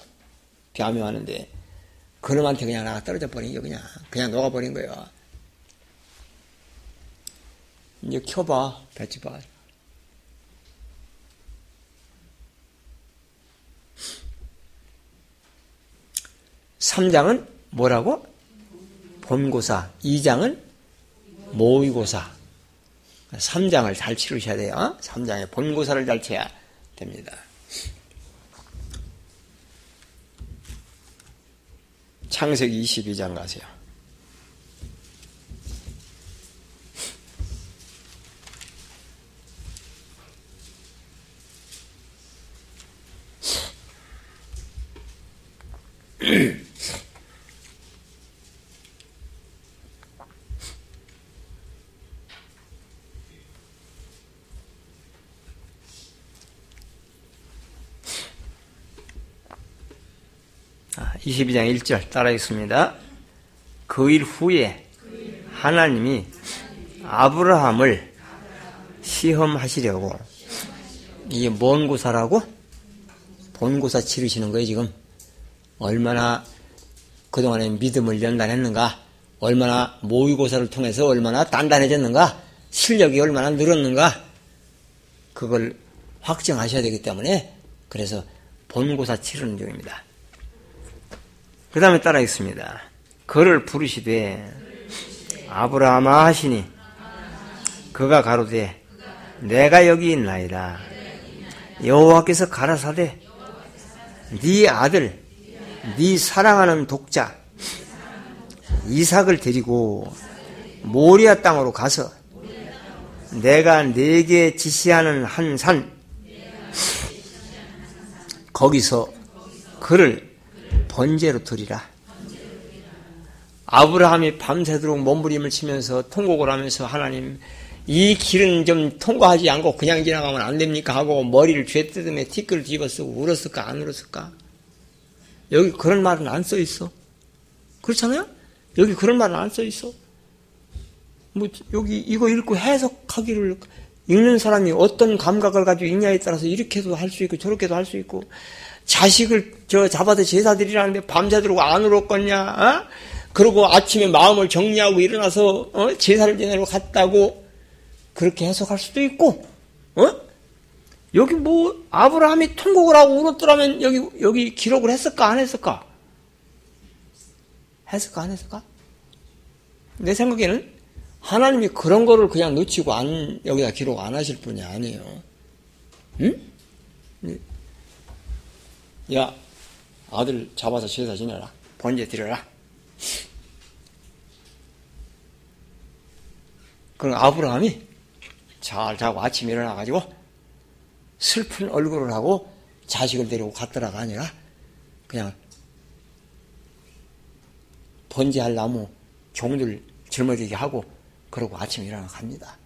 비암이 왔는데 그놈한테 그냥 나가 떨어져 버린 게 그냥 그냥 녹아버린 거예요. 이제 켜봐 배치봐. 3장은 뭐라고? 본고사. 2장은 모의고사. 3장을 잘 치르셔야 돼요. 3장에 본고사를 잘 쳐야 됩니다. 창세기 22장 가세요. (clears throat) 아, 22장 1절 따라하겠습니다. 그 일 후에 하나님이 아브라함을 시험하시려고 이게 뭔 고사라고? 본고사 치르시는 거예요 지금 얼마나 그동안에 믿음을 연단했는가 얼마나 모의고사를 통해서 얼마나 단단해졌는가 실력이 얼마나 늘었는가 그걸 확정하셔야 되기 때문에 그래서 본고사 치르는 중입니다. 그 다음에 따라 있습니다. 그를 부르시되 아브라함아 하시니 그가 가로되 내가 여기 있나이다. 여호와께서 가라사대 네 아들 네 사랑하는 독자 이삭을 데리고 모리아 땅으로 가서 내가 네게 지시하는 한 산 거기서 그를 번제로 드리라. 아브라함이 밤새도록 몸부림을 치면서 통곡을 하면서 하나님 이 길은 좀 통과하지 않고 그냥 지나가면 안 됩니까 하고 머리를 죄 뜯으며 티끌 뒤집어 쓰고 울었을까 안 울었을까? 여기 그런 말은 안 써 있어. 그렇잖아요? 여기 그런 말은 안 써 있어. 뭐 여기 이거 읽고 해석하기를 읽는 사람이 어떤 감각을 가지고 읽냐에 따라서 이렇게도 할 수 있고 저렇게도 할 수 있고 자식을 저 잡아서 제사 드리라는데 밤새도록 안 울었겠냐? 어? 그리고 아침에 마음을 정리하고 일어나서 어? 제사를 지내러 갔다고 그렇게 해석할 수도 있고, 어? 여기 뭐 아브라함이 통곡을 하고 울었더라면 여기 여기 기록을 했을까 안 했을까? 했을까 안 했을까? 내 생각에는 하나님이 그런 거를 그냥 놓치고 안 여기다 기록 안 하실 분이 아니에요. 응? 야, 아들 잡아서 제사 지내라. 번제 드려라. 그럼 아브라함이 잘 자고 아침에 일어나가지고 슬픈 얼굴을 하고 자식을 데리고 갔더라가 아니라 그냥 번제할 나무 종들 짊어지게 하고 그러고 아침에 일어나 갑니다.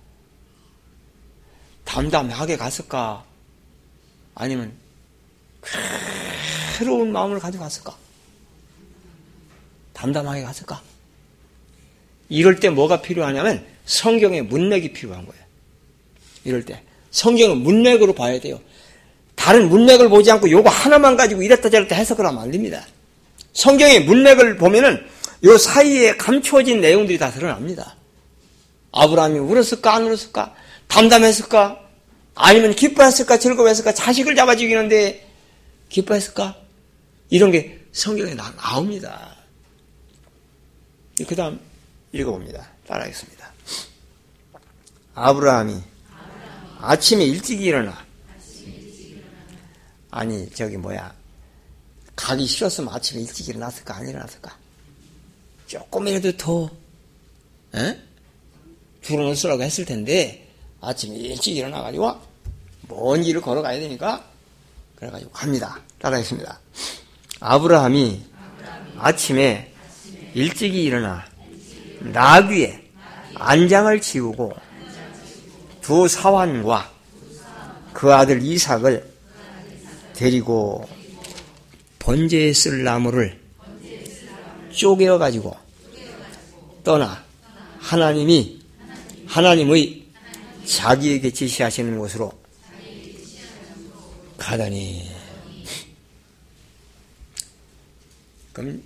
담담하게 갔을까? 아니면 새로운 마음을 가지고 갔을까? 담담하게 갔을까? 이럴 때 뭐가 필요하냐면 성경의 문맥이 필요한 거예요. 이럴 때. 성경은 문맥으로 봐야 돼요. 다른 문맥을 보지 않고 요거 하나만 가지고 이랬다 저랬다 해석을 하면 안 됩니다. 성경의 문맥을 보면은 요 사이에 감추어진 내용들이 다 드러납니다. 아브라함이 울었을까 안 울었을까? 담담했을까? 아니면 기뻐했을까 즐거웠을까? 자식을 잡아 죽이는데 기뻐했을까? 이런 게 성경에 나, 나옵니다. 그 다음 읽어봅니다. 따라하겠습니다. 아브라함이 아침에 일찍 일어나 아니 저기 뭐야 가기 싫었으면 아침에 일찍 일어났을까 안 일어났을까 조금이라도 더 에? 줄을 쓰라고 했을 텐데 아침에 일찍 일어나가지고 먼 길을 걸어가야 되니까 그래가지고 갑니다. 따라했습니다. 아브라함이 아침에 일찍이 일어나 나귀에 안장을 지우고 두 사환과 그 아들 이삭을 데리고 번제에 쓸 나무를 쪼개어 가지고 떠나 하나님이 하나님의 자기에게 지시하시는 곳으로 가다니 그럼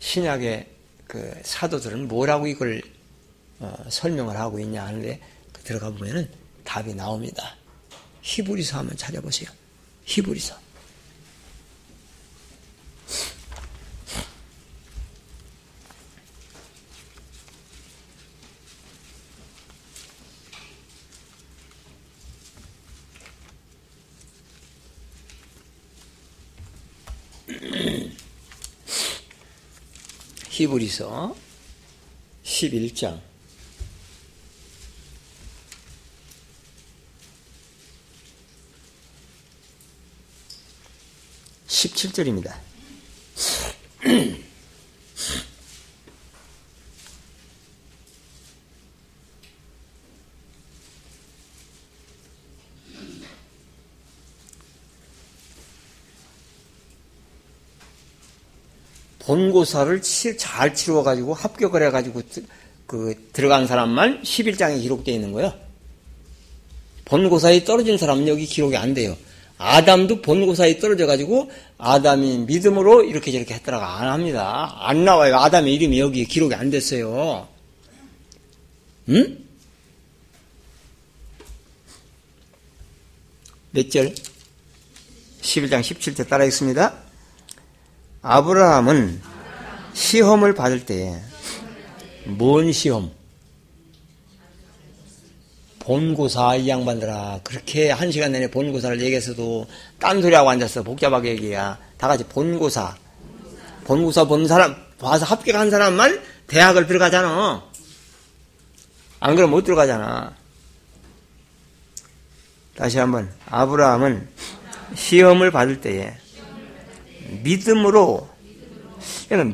신약의 그 사도들은 뭐라고 이걸 어, 설명을 하고 있냐 하는데 그 들어가 보면은 답이 나옵니다. 히브리서 한번 찾아보세요. 히브리서. 히브리서 11장 17절입니다. (clears throat) 본고사를 잘 치루어가지고 합격을 해가지고 그 들어간 사람만 11장에 기록되어 있는 거예요. 본고사에 떨어진 사람은 여기 기록이 안 돼요. 아담도 본고사에 떨어져가지고 아담이 믿음으로 이렇게 저렇게 했더라고 안 합니다. 안 나와요. 아담의 이름이 여기 기록이 안 됐어요. 응? 몇 절? 11장 17절 따라 읽습니다. 아브라함은 시험을 받을 때에 뭔 시험? 본고사 이 양반들아 그렇게 한 시간 내내 본고사를 얘기해서도 딴소리하고 앉았어. 복잡하게 얘기야. 다 같이 본고사. 본고사 본 사람 봐서 합격한 사람만 대학을 들어가잖아. 안 그러면 못 들어가잖아. 다시 한번 아브라함은 시험을 받을 때에 믿음으로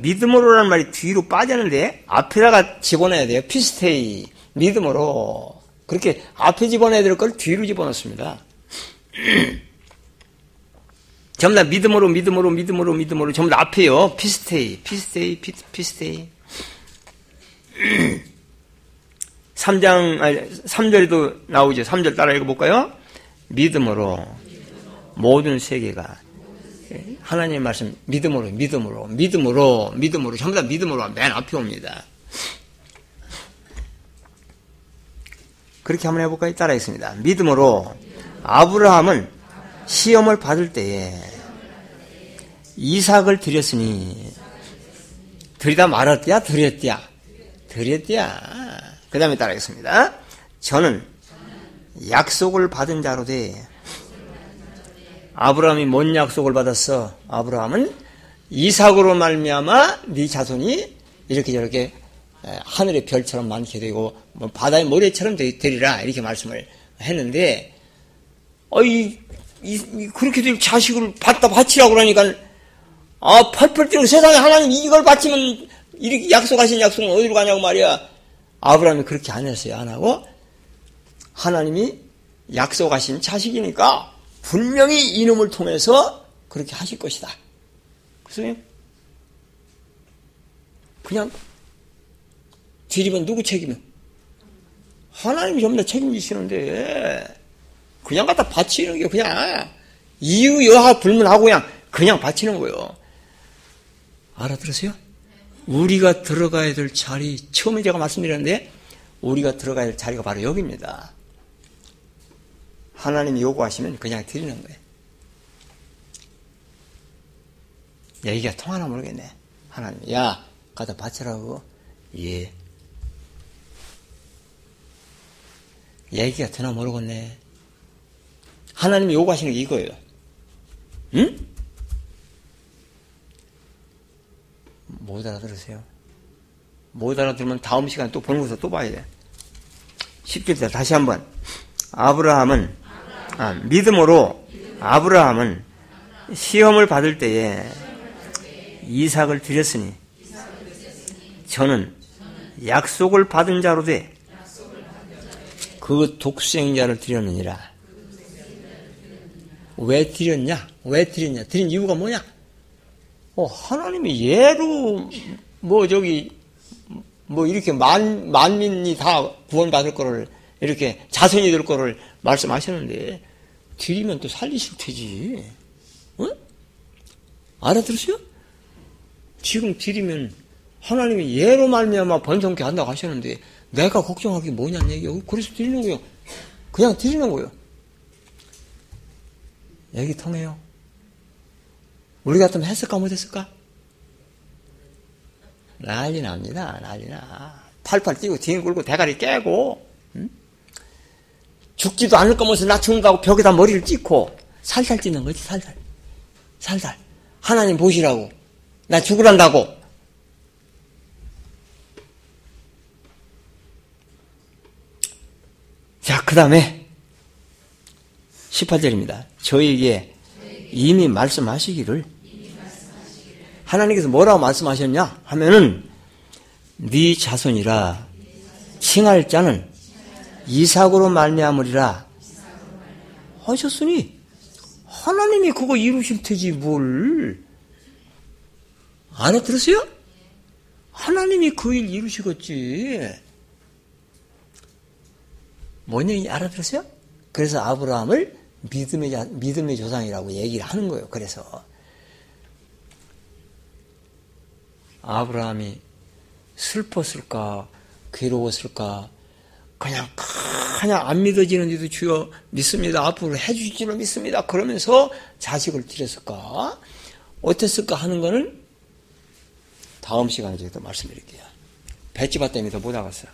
믿음으로라는 말이 뒤로 빠졌는데 앞에다가 집어넣어야 돼요 피스테이 믿음으로 그렇게 앞에 집어넣어야 될 걸 뒤로 집어넣습니다. (clears throat) 전부 다 믿음으로, 믿음으로, 믿음으로, 믿음으로, 전부 다 앞에요. 피스테이, 피스테이, 피, 피스테이. (clears throat) 3장, 아니, 3절에도 나오죠. 3절 따라 읽어볼까요? 믿음으로 모든 세계가 하나님의 말씀 믿음으로, 믿음으로, 믿음으로, 믿음으로, 전부 다 믿음으로 맨 앞에 옵니다. 그렇게 한번 해볼까요? 따라하겠습니다. 믿음으로 아브라함은 시험을 받을 때에 이삭을 드렸으니 드리다 말았디야? 드렸디야? 드렸디야. 그 다음에 따라하겠습니다. 저는 약속을 받은 자로 돼. 아브라함이 뭔 약속을 받았어? 아브라함은 이삭으로 말미암아 네 자손이 이렇게 저렇게 하늘의 별처럼 많게 되고 뭐 바다의 모래처럼 되리라 이렇게 말씀을 했는데 어이 이, 그렇게 될 자식을 받다 바치라고 그러니까 아 펄펄 뛰는 세상에 하나님 이걸 바치면 이렇게 약속하신 약속은 어디로 가냐고 말이야 아브라함이 그렇게 안 했어요 안 하고 하나님이 약속하신 자식이니까 분명히 이놈을 통해서 그렇게 하실 것이다 그래서 그냥 뒤집은 누구 책임이야? 하나님이 전부 다 책임지시는데 그냥 갖다 바치는 게 그냥 이유 여하 불문하고 그냥 그냥 바치는 거예요. 알아들으세요? 우리가 들어가야 될 자리 처음에 제가 말씀드렸는데 우리가 들어가야 될 자리가 바로 여기입니다. 하나님이 요구하시면 그냥 드리는 거예요. 얘기가 통하나 모르겠네. 하나님, 야, 가다 바치라고. 예. 얘기가 되나 모르겠네. 하나님이 요구하시는 게 이거예요. 응? 못 알아들으세요? 못 알아들으면 다음 시간 또 것을 또 봐야 돼. 10절 다시 한번. 아브라함은, 아, 믿음으로 아브라함은 시험을 받을 때에 이삭을 드렸으니 저는 약속을 받은 자로 돼 그 독생자를 드렸느니라. 왜 드렸냐? 왜 드렸냐? 드린 이유가 뭐냐? 어, 하나님이 예로 뭐 저기 뭐 이렇게 만 만민이 다 구원받을 거를 이렇게 자손이 될 거를 말씀하셨는데 드리면 또 살리실 테지. 응? 알아들으세요? 지금 드리면 하나님이 예로 말미암아 번성케 한다고 하셨는데 내가 걱정할 게 뭐냐는 얘기예요. 그래서 드리는 거예요. 그냥 드리는 거예요. 얘기 통해요. 우리 같으면 했을까 못했을까? 난리 납니다. 난리 나. 팔팔 뛰고 뒹굴고 대가리 깨고 응? 죽지도 않을 거면서 나 죽는다고 벽에다 머리를 찍고 살살 찌는 거지 살살. 살살. 하나님 보시라고. 나 죽으란다고. 자, 그 다음에 18절입니다. 저에게 이미 말씀하시기를 하나님께서 뭐라고 말씀하셨냐 하면은 네 자손이라 칭할 자는 이삭으로 말미암으리라 하셨으니 하나님이 그거 이루실 테지 뭘 알아들으세요? 하나님이 그 일 이루시겠지 뭔 얘기인지 알아들으세요? 그래서 아브라함을 믿음의, 믿음의 조상이라고 얘기를 하는 거예요. 그래서 아브라함이 슬펐을까 괴로웠을까 그냥 그냥 안 믿어지는데도 주여 믿습니다. 앞으로 해주실지로 믿습니다. 그러면서 자식을 드렸을까 어땠을까 하는 거는 다음 시간에 제가 말씀드릴게요. 배지바 때문에 더 못 나갔어요.